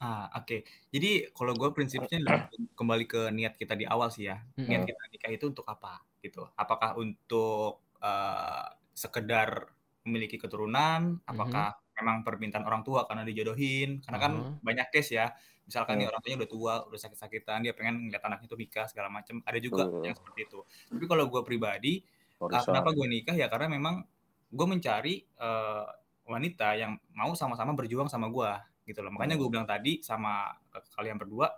Ah, oke. Jadi kalau gue prinsipnya kembali ke niat kita di awal sih ya. Niat kita nikah itu untuk apa gitu? Apakah untuk eh, sekedar memiliki keturunan? Apakah memang permintaan orang tua karena dijodohin? Karena kan Aha. banyak case ya. Misalkan nih Hmm. orang tuanya udah tua, udah sakit-sakitan, dia pengen ngeliat anaknya tuh nikah segala macam. Ada juga Betul. yang seperti itu. Tapi kalau gue pribadi, Warisan. kenapa gue nikah ya karena memang gue mencari eh, wanita yang mau sama-sama berjuang sama gue gitu loh makanya gue bilang tadi sama kalian berdua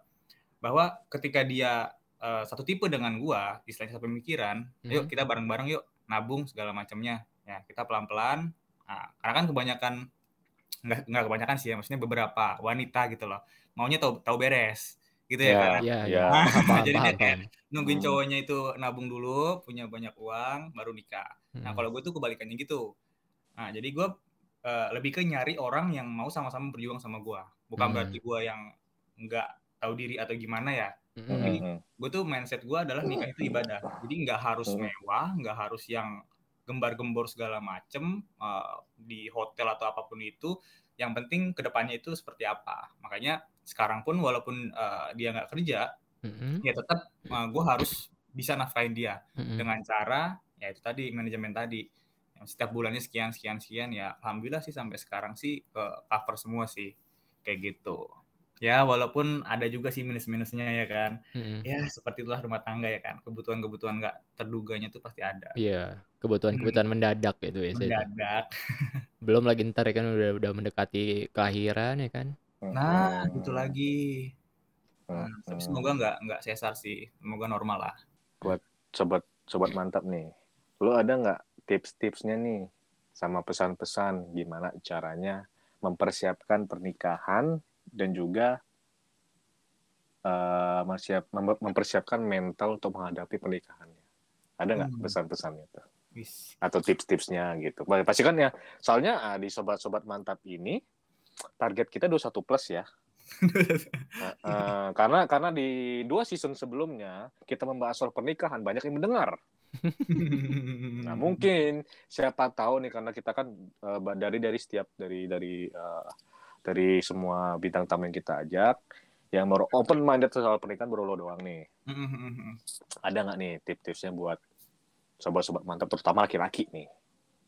bahwa ketika dia eh, satu tipe dengan gue istilahnya satu pemikiran yuk Mhm. kita bareng-bareng yuk nabung segala macamnya ya kita pelan-pelan nah, karena kan kebanyakan nggak nggak kebanyakan sih ya maksudnya beberapa wanita gitu loh maunya tahu tahu beres gitu ya, Ya, kan Iya, ya. iya. Paham, paham, Jadi dia paham, kayak paham. nungguin Hmm. cowoknya itu nabung dulu punya banyak uang baru nikah Nah, Mm. kalau gue tuh kebalikannya gitu. Nah, jadi gue eh, lebih ke nyari orang yang mau sama-sama berjuang sama gue. Bukan Hmm. berarti gue yang nggak tahu diri atau gimana ya. Mm-mm. Jadi Mhm. gue tuh mindset gue adalah nikah itu ibadah. Jadi nggak harus Hmm. mewah, nggak harus yang gembar-gembor segala macem eh, di hotel atau apa pun itu. Yang penting ke depannya itu seperti apa. Makanya sekarang pun walaupun eh, dia nggak kerja, Mm-mm. ya tetap gue harus bisa nafkahin dia Mm-mm. dengan cara ya itu tadi manajemen tadi yang setiap bulannya sekian sekian sekian ya alhamdulillah sih sampai sekarang sih ke cover semua sih kayak gitu ya walaupun ada juga sih minus minusnya ya kan Mm-mm. ya seperti itulah rumah tangga ya kan kebutuhan kebutuhan nggak terduganya tuh pasti ada Iya, kebutuhan-kebutuhan mendadak gitu ya. mendadak Belum lagi ntar ya kan udah udah mendekati kelahiran ya kan. Nah gitu lagi. Nah, tapi semoga nggak nggak sesar sih. Semoga normal lah. Sobat sobat mantap nih. Lu ada nggak tips-tipsnya nih sama pesan-pesan gimana caranya mempersiapkan pernikahan dan juga eh, mempersiap- mem- mempersiapkan mental untuk menghadapi pernikahannya? Ada nggak Hmm. pesan-pesannya tuh? Wis. atau tips-tipsnya gitu. Pasti kan ya. Soalnya ah, di sobat-sobat mantap ini target kita 21 plus ya Nah, eh, karena karena di dua season sebelumnya kita membahas soal pernikahan banyak yang mendengar. Nah mungkin siapa tahu nih karena kita kan eh, dari dari setiap dari dari eh, dari semua bintang tamu yang kita ajak yang baru open minded soal pernikahan baru lo doang nih. Ada nggak nih tips-tipsnya buat sobat-sobat mantap terutama laki-laki nih?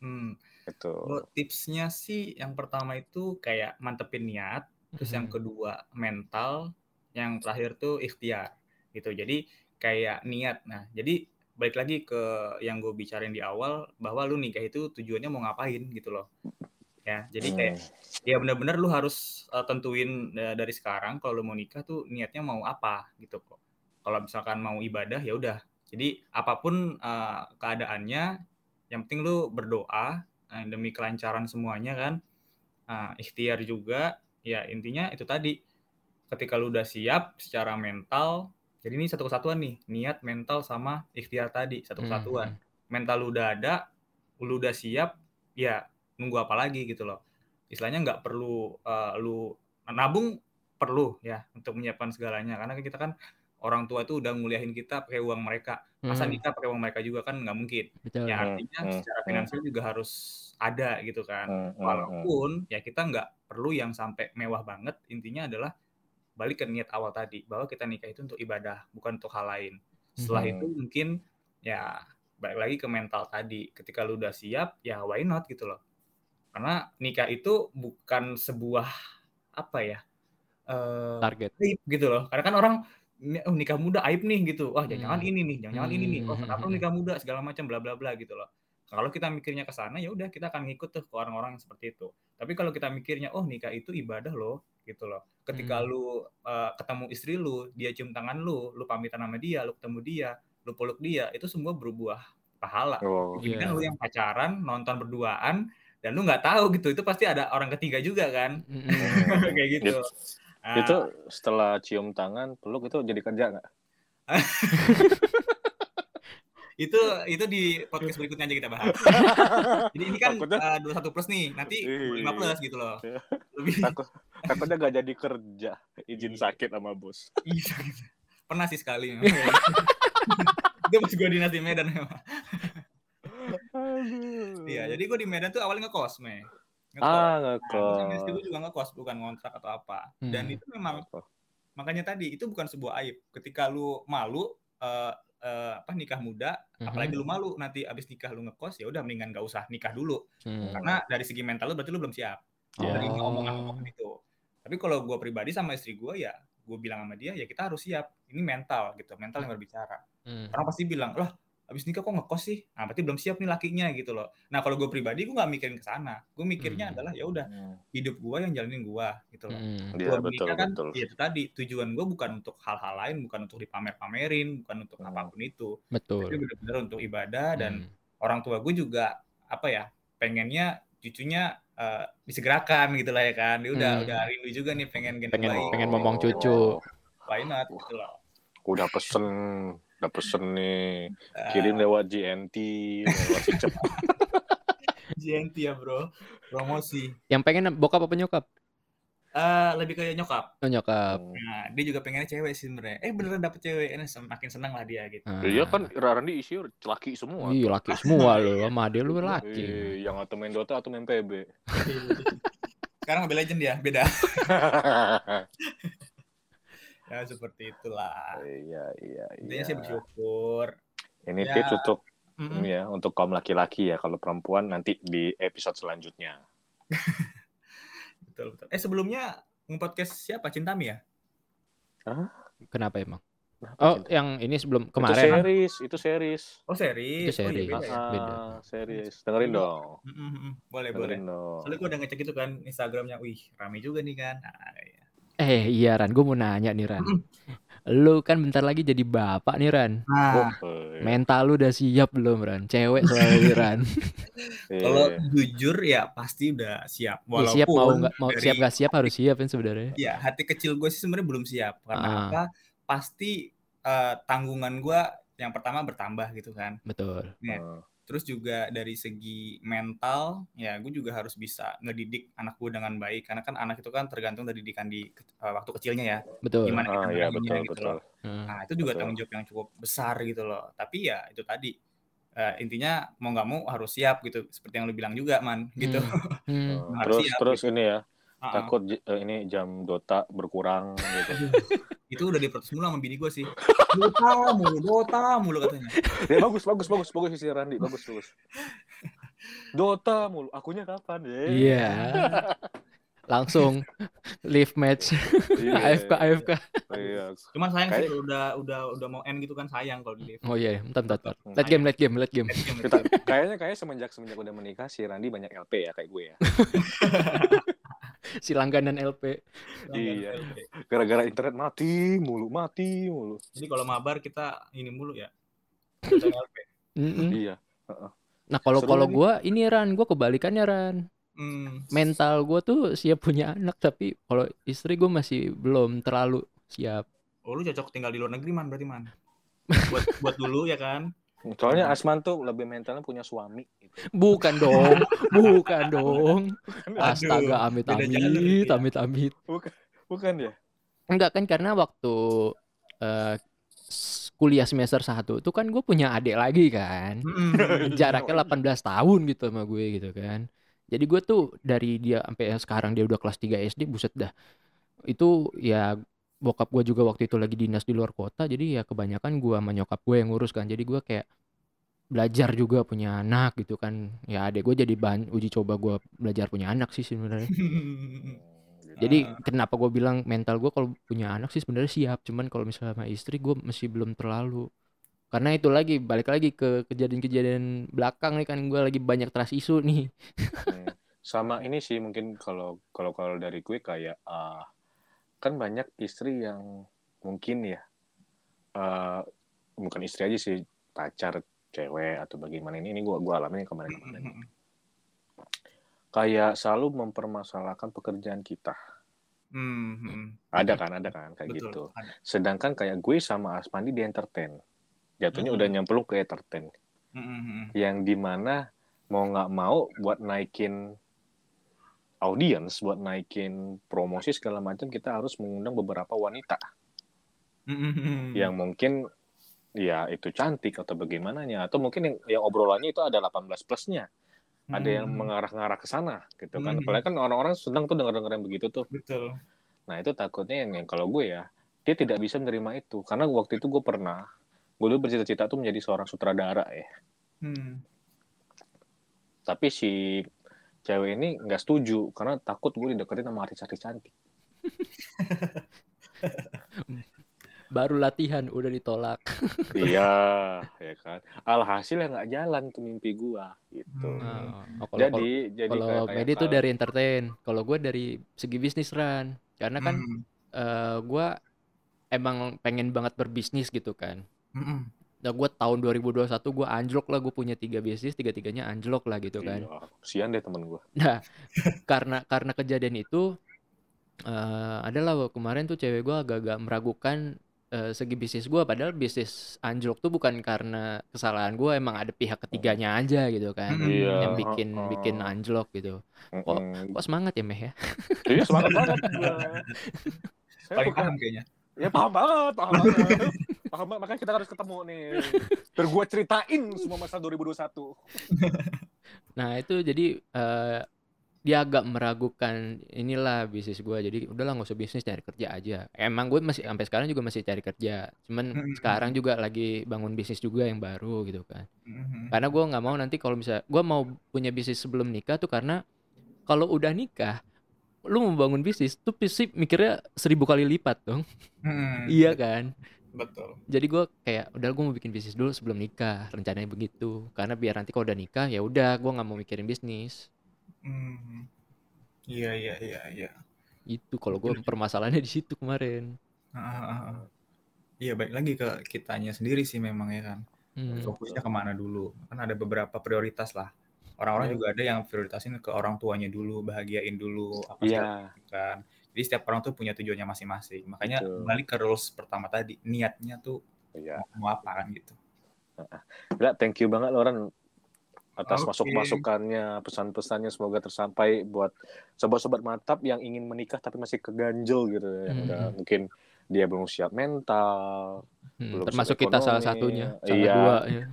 Hmm. Itu. Oh, tipsnya sih yang pertama itu kayak mantepin niat, terus yang Mhm. kedua mental, yang terakhir tuh ikhtiar gitu. Jadi kayak niat. Nah, jadi balik lagi ke yang gue bicarain di awal bahwa lu nikah itu tujuannya mau ngapain gitu loh. Ya, jadi kayak Hmm. ya benar-benar lu harus uh, tentuin uh, dari sekarang kalau lu mau nikah tuh niatnya mau apa gitu kok. Kalau misalkan mau ibadah ya udah. Jadi apa pun uh, keadaannya, yang penting lu berdoa uh, demi kelancaran semuanya kan. Uh, ikhtiar juga, ya intinya itu tadi. Ketika lu udah siap secara mental, jadi ini satu kesatuan nih, niat, mental sama ikhtiar tadi satu kesatuan Mhm. mental lu udah ada, lu udah siap, ya nunggu apa lagi gitu loh. Istilahnya nggak perlu eh, lu nabung perlu ya untuk menyiapkan segalanya karena kita kan orang tua itu udah nguliahin kita pakai uang mereka. Masa Hmm, nikah pakai uang mereka juga kan nggak mungkin. betul. Ya Hmm, artinya hmm, secara hmm. finansial juga harus ada gitu kan. Hmm, hmm, hmm. Walaupun ya kita nggak perlu yang sampai mewah banget. Intinya adalah balik ke niat awal tadi bahwa kita nikah itu untuk ibadah bukan untuk hal lain. Setelah Mhm. itu mungkin ya balik lagi ke mental tadi. Ketika lu udah siap ya why not gitu loh. Karena nikah itu bukan sebuah apa ya? eh, Target. gitu loh. Karena kan orang "Ni- oh, nikah muda aib nih gitu. Wah, jangan-jangan Hmm. ini nih, jangan-jangan ini nih. Oh, Hmm, kenapa hmm, hmm. nikah muda segala macam bla bla bla gitu loh. Kalau kita mikirnya ke sana ya udah kita akan ngikut tuh ke orang-orang yang seperti itu. Tapi kalau kita mikirnya oh nikah itu ibadah loh gitu loh. Ketika Hmm. lu eh, ketemu istri lu, dia cium tangan lu, lu pamitan sama dia, lu ketemu dia, lu peluk dia, itu semua berbuah pahala. Oh, Iya. Kan lu yang pacaran, nonton berduaan, dan lu nggak tahu gitu, itu pasti ada orang ketiga juga kan, Mm-mm. kayak gitu. Nah, itu setelah cium tangan, peluk itu jadi kerja nggak? itu itu di podcast berikutnya aja kita bahas. Jadi ini kan eh, 21 plus nih, nanti Iya. 5 plus gitu loh. Iya. Lebih Takut, takutnya nggak jadi kerja, izin Iya. sakit sama bos. Iya, gitu. Pernah sih sekali. itu pas gue dinas di Medan. Iya, jadi gue di Medan tuh awalnya ngekos, me. Ngekos. ah Nah, istri ngekos. gue juga ngekos, bukan ngontrak atau apa. Dan Hmm. itu memang makanya tadi itu bukan sebuah aib. Ketika lu malu eh, eh, apa nikah muda, Mhm. apalagi lu malu nanti abis nikah lu ngekos, ya udah mendingan gak usah nikah dulu. Hmm. Karena dari segi mental lu berarti lu belum siap. Iya. Dari Oh. omongan-omongan itu. Tapi kalau gue pribadi sama istri gue ya, gue bilang sama dia ya kita harus siap. Ini mental gitu, mental yang berbicara. Hmm. Orang pasti bilang, lah abis nikah kok ngekos sih? Nah berarti belum siap nih lakinya gitu loh. Nah kalau gue pribadi gue nggak mikirin ke sana. Gue mikirnya Hmm. adalah ya udah Hmm. hidup gue yang jalanin gue gitu loh. Hmm. Iya Gua betul kan betul. ya itu tadi tujuan gue bukan untuk hal-hal lain, bukan untuk dipamer-pamerin, bukan untuk Hmm. apa pun itu. Betul. Tapi benar-benar untuk ibadah dan Hmm. orang tua gue juga apa ya pengennya cucunya eh, disegerakan gitu lah ya kan. Dia udah Hmm. udah rindu juga nih pengen Pengen- bayi. pengen momong cucu. Why not gitu loh. Udah pesen, udah pesen nih. Eh, Kirim lewat GNT, lewat. GNT ya bro, promosi. Yang pengen bokap apa nyokap? Eh lebih kayak nyokap. Oh, nyokap. Nah, dia juga pengennya cewek sih sebenarnya. Eh beneran dapet cewek, ini semakin senang lah dia gitu. Ah. Iya kan Rarandi isi laki semua. Iya laki semua lo, sama dia lu laki. yang atau main Dota atau main PB. Sekarang Mobile Legend ya, beda. ya seperti itulah. iya iya Intinya iya. sih bersyukur. Ini Ya. tips untuk ini ya untuk kaum laki-laki ya. Kalau perempuan nanti di episode selanjutnya. Betul betul. Eh sebelumnya nge-podcast siapa? Cintami ya? Kenapa emang? Kenapa Oh, cinta? yang ini sebelum itu kemarin. series, itu series. Oh series. Itu series. Oh, iya, beda ya? Ah, beda. series. Dengerin dong. Mm-mm, mm-mm. Boleh boleh. Dengerin dong. Soalnya gue udah ngecek itu kan Instagramnya, wih rame juga nih kan. Nah, iya. Eh iya Ran, gue mau nanya nih Ran. Lu kan bentar lagi jadi bapak nih Ran. Oh, Nah, eh, Mental lu udah siap belum Ran? Cewek soalnya nih, Ran. eh, kalau jujur ya pasti udah siap. Ya, siap mau Walaupun nggak mau dari- siap nggak siap harus siap kan sebenarnya. Ya hati kecil gue sih sebenarnya belum siap. Karena Ah. apa? Pasti eh, tanggungan gue yang pertama bertambah gitu kan. Betul. Ya. Terus juga dari segi mental, ya gue juga harus bisa ngedidik anak gue dengan baik. Karena kan anak itu kan tergantung dari didikan di eh, waktu kecilnya ya. Betul. Gimana kita ah ngarahinnya betul gitu betul. loh. Hmm. Nah itu juga Betul. tanggung jawab yang cukup besar gitu loh. Tapi ya itu tadi eh, intinya mau nggak mau harus siap gitu. Seperti yang lu bilang juga man gitu. Hmm. Hmm. Harus terus siap terus gitu. ini ya Ah. takut eh, ini jam Dota berkurang gitu. itu udah diprotes mulu sama bini gue sih. Dota mulu, Dota mulu katanya. ya bagus bagus bagus bagus isi Randi bagus bagus. Dota mulu, akunya kapan ya? Iya. Langsung live match Iya, AFK iya, AFK. Iya. Cuman sayang sih Kayak- kalau udah udah udah mau end gitu kan sayang kalau di live. Oh iya, bentar bentar. bentar. Hmm. Let game, let game, let game. Kita kayaknya kayak semenjak semenjak udah menikah si Randi banyak LP ya kayak gue ya. Si langganan LP. Iya. Gara-gara internet mati mulu, mati mulu. Jadi kalau mabar kita ini mulu ya. LP. Mm-mm. Iya. Nah kalau Seru kalau gue ini Ran, gue kebalikannya Ran. Hmm. Mental gue tuh siap punya anak, tapi kalau istri gue masih belum terlalu siap. Oh lu cocok tinggal di luar negeri man berarti man. Buat buat dulu ya kan. Soalnya Asman tuh lebih mentalnya punya suami gitu. Bukan dong, bukan dong. Astaga, amit amit, amit amit. Bukan ya? Enggak kan karena waktu eh, s- kuliah semester 1 itu kan gue punya adik lagi kan. Jaraknya 18 tahun gitu sama gue gitu kan. Jadi gue tuh dari dia sampai sekarang dia udah kelas 3 SD buset dah. Itu ya bokap gue juga waktu itu lagi dinas di luar kota jadi ya kebanyakan gue sama nyokap gue yang ngurus kan. Jadi gue kayak belajar juga punya anak gitu kan. Ya adik gue jadi bahan uji coba gue belajar punya anak sih sebenarnya. Jadi Ah. kenapa gue bilang mental gue kalau punya anak sih sebenarnya siap, cuman kalau misalnya sama istri gue masih belum terlalu. Karena itu lagi balik lagi ke kejadian-kejadian belakang nih kan gue lagi banyak trust isu nih. Sama ini sih mungkin kalau kalau kalau dari gue kayak ah, kan banyak istri yang mungkin ya eh, bukan istri aja sih pacar cewek atau bagaimana ini ini gue gue alami kemarin-kemarin Mm-mm. kayak selalu mempermasalahkan pekerjaan kita Hmm, hmm. ada kan ada kan kayak Betul. gitu Ada. sedangkan kayak gue sama Asmandi di entertain jatuhnya Mm-mm. udah nyemplung ke entertain Mm-mm, mm-mm. yang di mana mau nggak mau buat naikin audience buat naikin promosi segala macam kita harus mengundang beberapa wanita mm-mm. yang mungkin ya itu cantik atau bagaimananya atau mungkin yang, yang obrolannya itu ada 18 plusnya ada yang Mm-mm. mengarah-ngarah ke sana gitu kan Hmm. apalagi kan orang-orang senang tuh denger-denger yang begitu tuh Betul. nah itu takutnya yang, yang kalau gue ya dia tidak bisa menerima itu karena waktu itu gue pernah gue dulu bercita-cita tuh menjadi seorang sutradara ya Hmm. tapi si cewek ini nggak setuju karena takut gue dideketin sama artis-artis cantik Baru latihan udah ditolak. iya ya kan alhasil ya nggak jalan tuh mimpi gue gitu Hmm. Oh, kalau jadi jadi kalau kayak- kayak Medi tuh kalau- dari entertain, kalau gue dari segi bisnis Ran. Karena kan Hmm. eh, gue emang pengen banget berbisnis gitu kan. Mm-mm. Nah, gue tahun 2021 gue anjlok lah gue punya tiga bisnis, tiga-tiganya anjlok lah gitu kan. Iya, sian deh temen gue Nah, karena karena kejadian itu eh adalah kemarin tuh cewek gue agak-agak meragukan eh, segi bisnis gue padahal bisnis anjlok tuh bukan karena kesalahan gue emang ada pihak ketiganya aja gitu kan Iya, yang bikin heeh. bikin anjlok gitu Kok- kok semangat ya meh ya Iya semangat banget Paling paham kayaknya. ya paham banget, paham banget. Makanya kita harus ketemu nih. Biar gue ceritain semua masa 2021. nah itu jadi eh, dia agak meragukan inilah bisnis gue jadi udahlah nggak usah bisnis cari kerja aja emang gue masih sampai sekarang juga masih cari kerja cuman Mm-mm. sekarang juga lagi bangun bisnis juga yang baru gitu kan Mm-mm. karena gue nggak mau nanti kalau misalnya gue mau punya bisnis sebelum nikah tuh karena kalau udah nikah lu mau bangun bisnis tuh pasti mikirnya seribu kali lipat dong Mm-mm. iya kan Betul. jadi gue kayak udah gue mau bikin bisnis dulu sebelum nikah rencananya begitu karena biar nanti kalau udah nikah ya udah gue nggak mau mikirin bisnis Hmm. Iya iya iya iya. itu kalau gue permasalahannya di situ kemarin. Iya baik lagi ke kitanya sendiri sih memang ya kan. Hmm. Fokusnya ke mana dulu? Kan ada beberapa prioritas lah. Orang-orang Iya. juga ada yang prioritasin ke orang tuanya dulu, bahagiain dulu apa segala macam kan. Jadi setiap orang tuh punya tujuannya masing-masing. Makanya Betul. balik ke rules pertama tadi, niatnya tuh iya. mau apa kan gitu. Gila, thank you banget Loren atas Oke. masuk-masukannya, pesan-pesannya semoga tersampai buat sobat-sobat mantap yang ingin menikah tapi masih keganjel gitu ya. Hmm. udah mungkin dia belum siap mental, Hmm, belum termasuk kita salah satunya salah Iya. dua ya.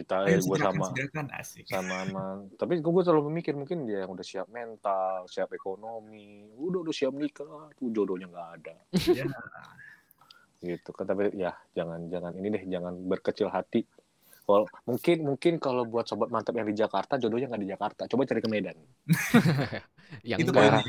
Kita Ayo gue segerakan, sama asik. sama aman. Tapi gue selalu memikir mungkin dia yang udah siap mental, siap ekonomi, udah udah siap nikah, tuh jodohnya nggak ada. Ya. gitu. Kan tapi ya jangan jangan ini deh jangan berkecil hati. Kalau mungkin mungkin kalau buat sobat mantap yang di Jakarta jodohnya nggak di Jakarta. Coba cari ke Medan. Yang Itu enggak.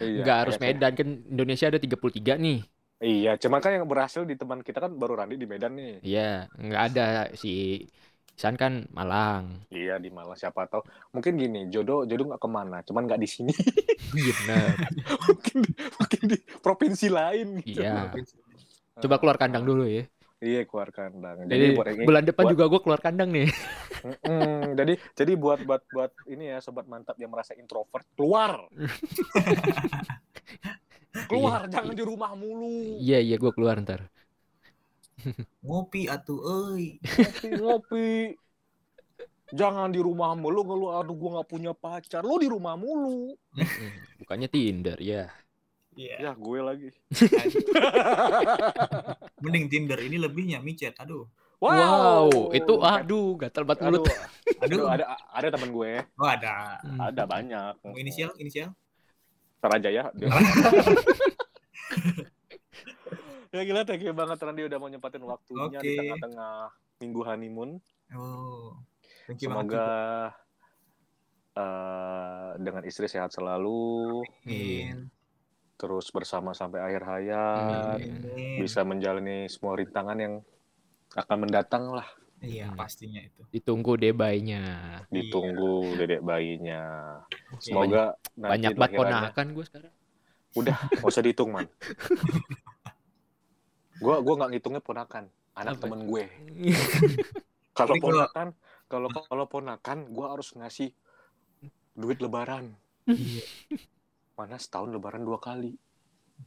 iya, nggak harus kayak- Medan kan Indonesia ada 33 nih. Iya cuman kan yang berhasil di teman kita kan baru Randi di Medan nih. Iya, nggak ada si Isan kan Malang. iya di Malang siapa tahu mungkin gini jodoh jodoh nggak ke mana cuman nggak di sini Iya benar. mungkin di, mungkin di provinsi lain gitu Iya. Coba keluar kandang dulu ya. iya keluar kandang Jadi jadi buat yang bulan depan buat- juga gue keluar kandang nih. Mm-mm. jadi jadi buat buat buat ini ya sobat mantap yang merasa introvert keluar keluar jangan di rumah mulu Iya iya gue keluar ntar. Ngopi atuh euy. ngopi ngopi jangan di rumah mulu ngeluh aduh gua nggak punya pacar lu di rumah mulu Bukannya Tinder ya. Iya. ya gue lagi Mending Tinder ini lebihnya micet. Aduh. Wow, itu aduh gatal banget aduh, mulut. aduh, Aduh. ada ada teman gue Oh ada. Hmm. ada banyak Mau inisial, inisial. Ntar aja ya gila thank you banget Randy udah mau nyempatin waktunya di Oke. tengah-tengah minggu honeymoon Oh. Thank you banget semoga eh, dengan istri sehat selalu Amin. terus bersama sampai akhir hayat, Amin. Amin. bisa menjalani semua rintangan yang akan mendatang lah. Iya, pastinya itu. Ditunggu deh bayinya. Ditunggu dedek bayinya. Oke. Semoga nanti Banyak banget ponakan gue sekarang. Udah, nggak usah dihitung man. Gua gua nggak ngitungnya ponakan, anak Apa? temen gue. Kalau ponakan, kalau kalau ponakan, gue harus ngasih duit lebaran. Iya. Mana setahun lebaran dua kali.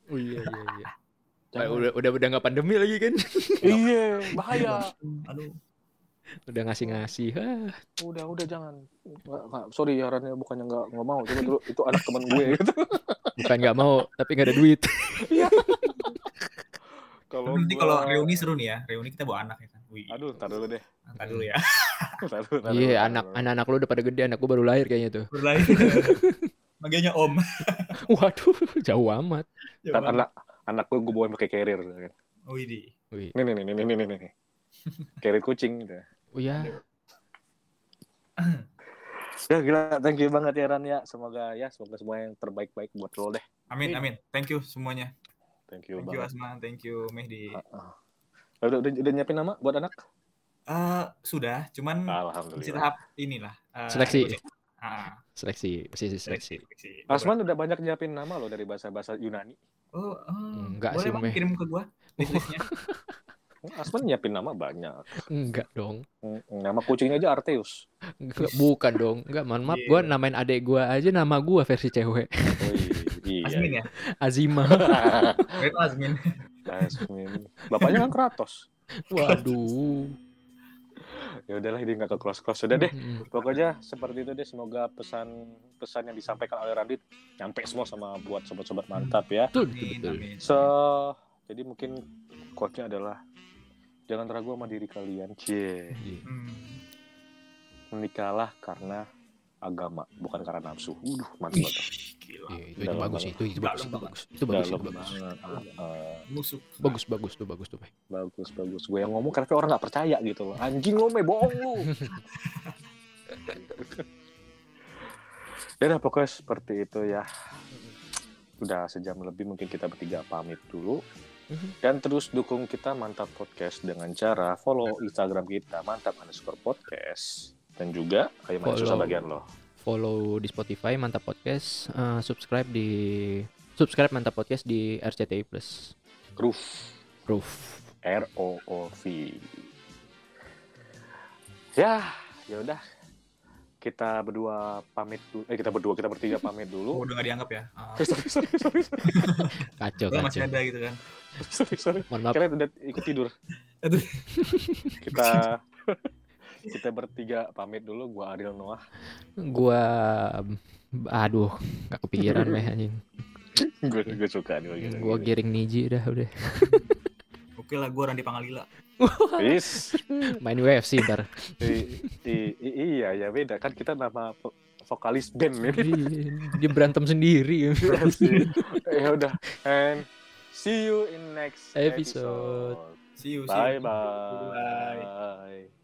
Oh iya iya iya. Jangan. udah udah udah nggak pandemi lagi kan? Iya, bahaya. Aduh. udah ngasih-ngasih. Ah. Udah, udah jangan. Nggak, nggak, sorry ya Rannya bukannya nggak nggak mau. Cuma dulu itu anak temen gue gitu. Bukan nggak mau, tapi nggak ada duit. Kalau Nanti gua- kalau reuni seru nih ya. Reuni kita bawa anak ya kan. Wih. Aduh, ntar dulu deh. Dulu ya. Ntar dulu, dulu, Iya, ntar anak anak-anak lu udah pada gede, anak gua baru lahir kayaknya tuh. Berlari. Manggilnya Om. Waduh, jauh amat. Ntar anak anak gue gue bawain pakai carrier. Wih di. Wih. Nih nih nih nih nih nih nih. Carrier kucing gitu. Oh ya, Ya gila, thank you banget ya Ran ya. Semoga ya semoga semua yang terbaik-baik buat lo deh. Amin, amin. Thank you semuanya. Thank you Thank you banget. Asma, thank you Mehdi. Ah, ah. Udah, udah, udah nyiapin nama buat anak? Eh, sudah, cuman masih tahap inilah. eh, Seleksi. Ah, seleksi, seleksi, seleksi. seleksi. Asman udah banyak nyiapin nama lo dari bahasa-bahasa Yunani. Oh, oh, Enggak boleh sih, Bang, kirim ke gua list-listnya. Asman nyiapin nama banyak. Enggak dong. Nama kucingnya aja Arteus. Enggak, bukan dong. Enggak, mohon maaf. Iya. Gua namain adek gua aja nama gua versi cewek. Oh, iya. Asmin ya? Azima. Itu Asmin. Asmin. Bapaknya kan Kratos. Waduh. Ya udahlah ini nggak ke close close sudah deh. Mm. Pokoknya seperti itu deh. Semoga pesan pesan yang disampaikan oleh Radit nyampe semua sama buat sobat-sobat mantap ya. Betul, betul. So, jadi mungkin quote-nya adalah jangan ragu sama diri kalian. Cie. Iya. Hmm. Menikahlah karena agama, bukan karena nafsu. Udah, mantap banget. Gila. Iya, itu, itu bagus banget. itu, itu bagus, itu banget. bagus. Itu bagus, itu bagus. banget. Musuk. Bagus, bagus tuh, bagus tuh. Bagus, bagus. Gue yang ngomong karena orang nggak percaya gitu loh. Anjing lo, me bohong lu. ya pokoknya seperti itu ya. Udah sejam lebih mungkin kita bertiga pamit dulu. Mhm. Dan terus dukung kita Mantap Podcast dengan cara follow Instagram kita Mantap underscore podcast. Dan juga, kayak mana susah Follow. bagian lo. Follow di Spotify Mantap Podcast, eh, subscribe di subscribe Mantap Podcast di RCTI Plus. Roof. Roof. R-O-O-V. Ya, ya udah. Kita berdua pamit dulu. Eh, kita berdua, kita bertiga pamit Oh, dulu. udah gak dianggap ya? Ah. sorry, sorry, sorry, sorry, Kacau, Gua masih kacau. ada gitu kan. sorry, sorry. Mohon maaf. Kalian udah ikut tidur. Aduh. kita kita bertiga pamit dulu. Gua Ariel Noah. Gua aduh, gak kepikiran meh anjing. gue gue suka nih bagian Gua giring Niji dah udah. Oke lah, gua Randy Pangalila. Is. Main UFC ntar. I- i- i- iya ya beda kan kita nama vo- vokalis band ini. Dia, dia berantem sendiri. ya udah. And see you in next Episode. episode. See you, see you. Bye bye. Bye.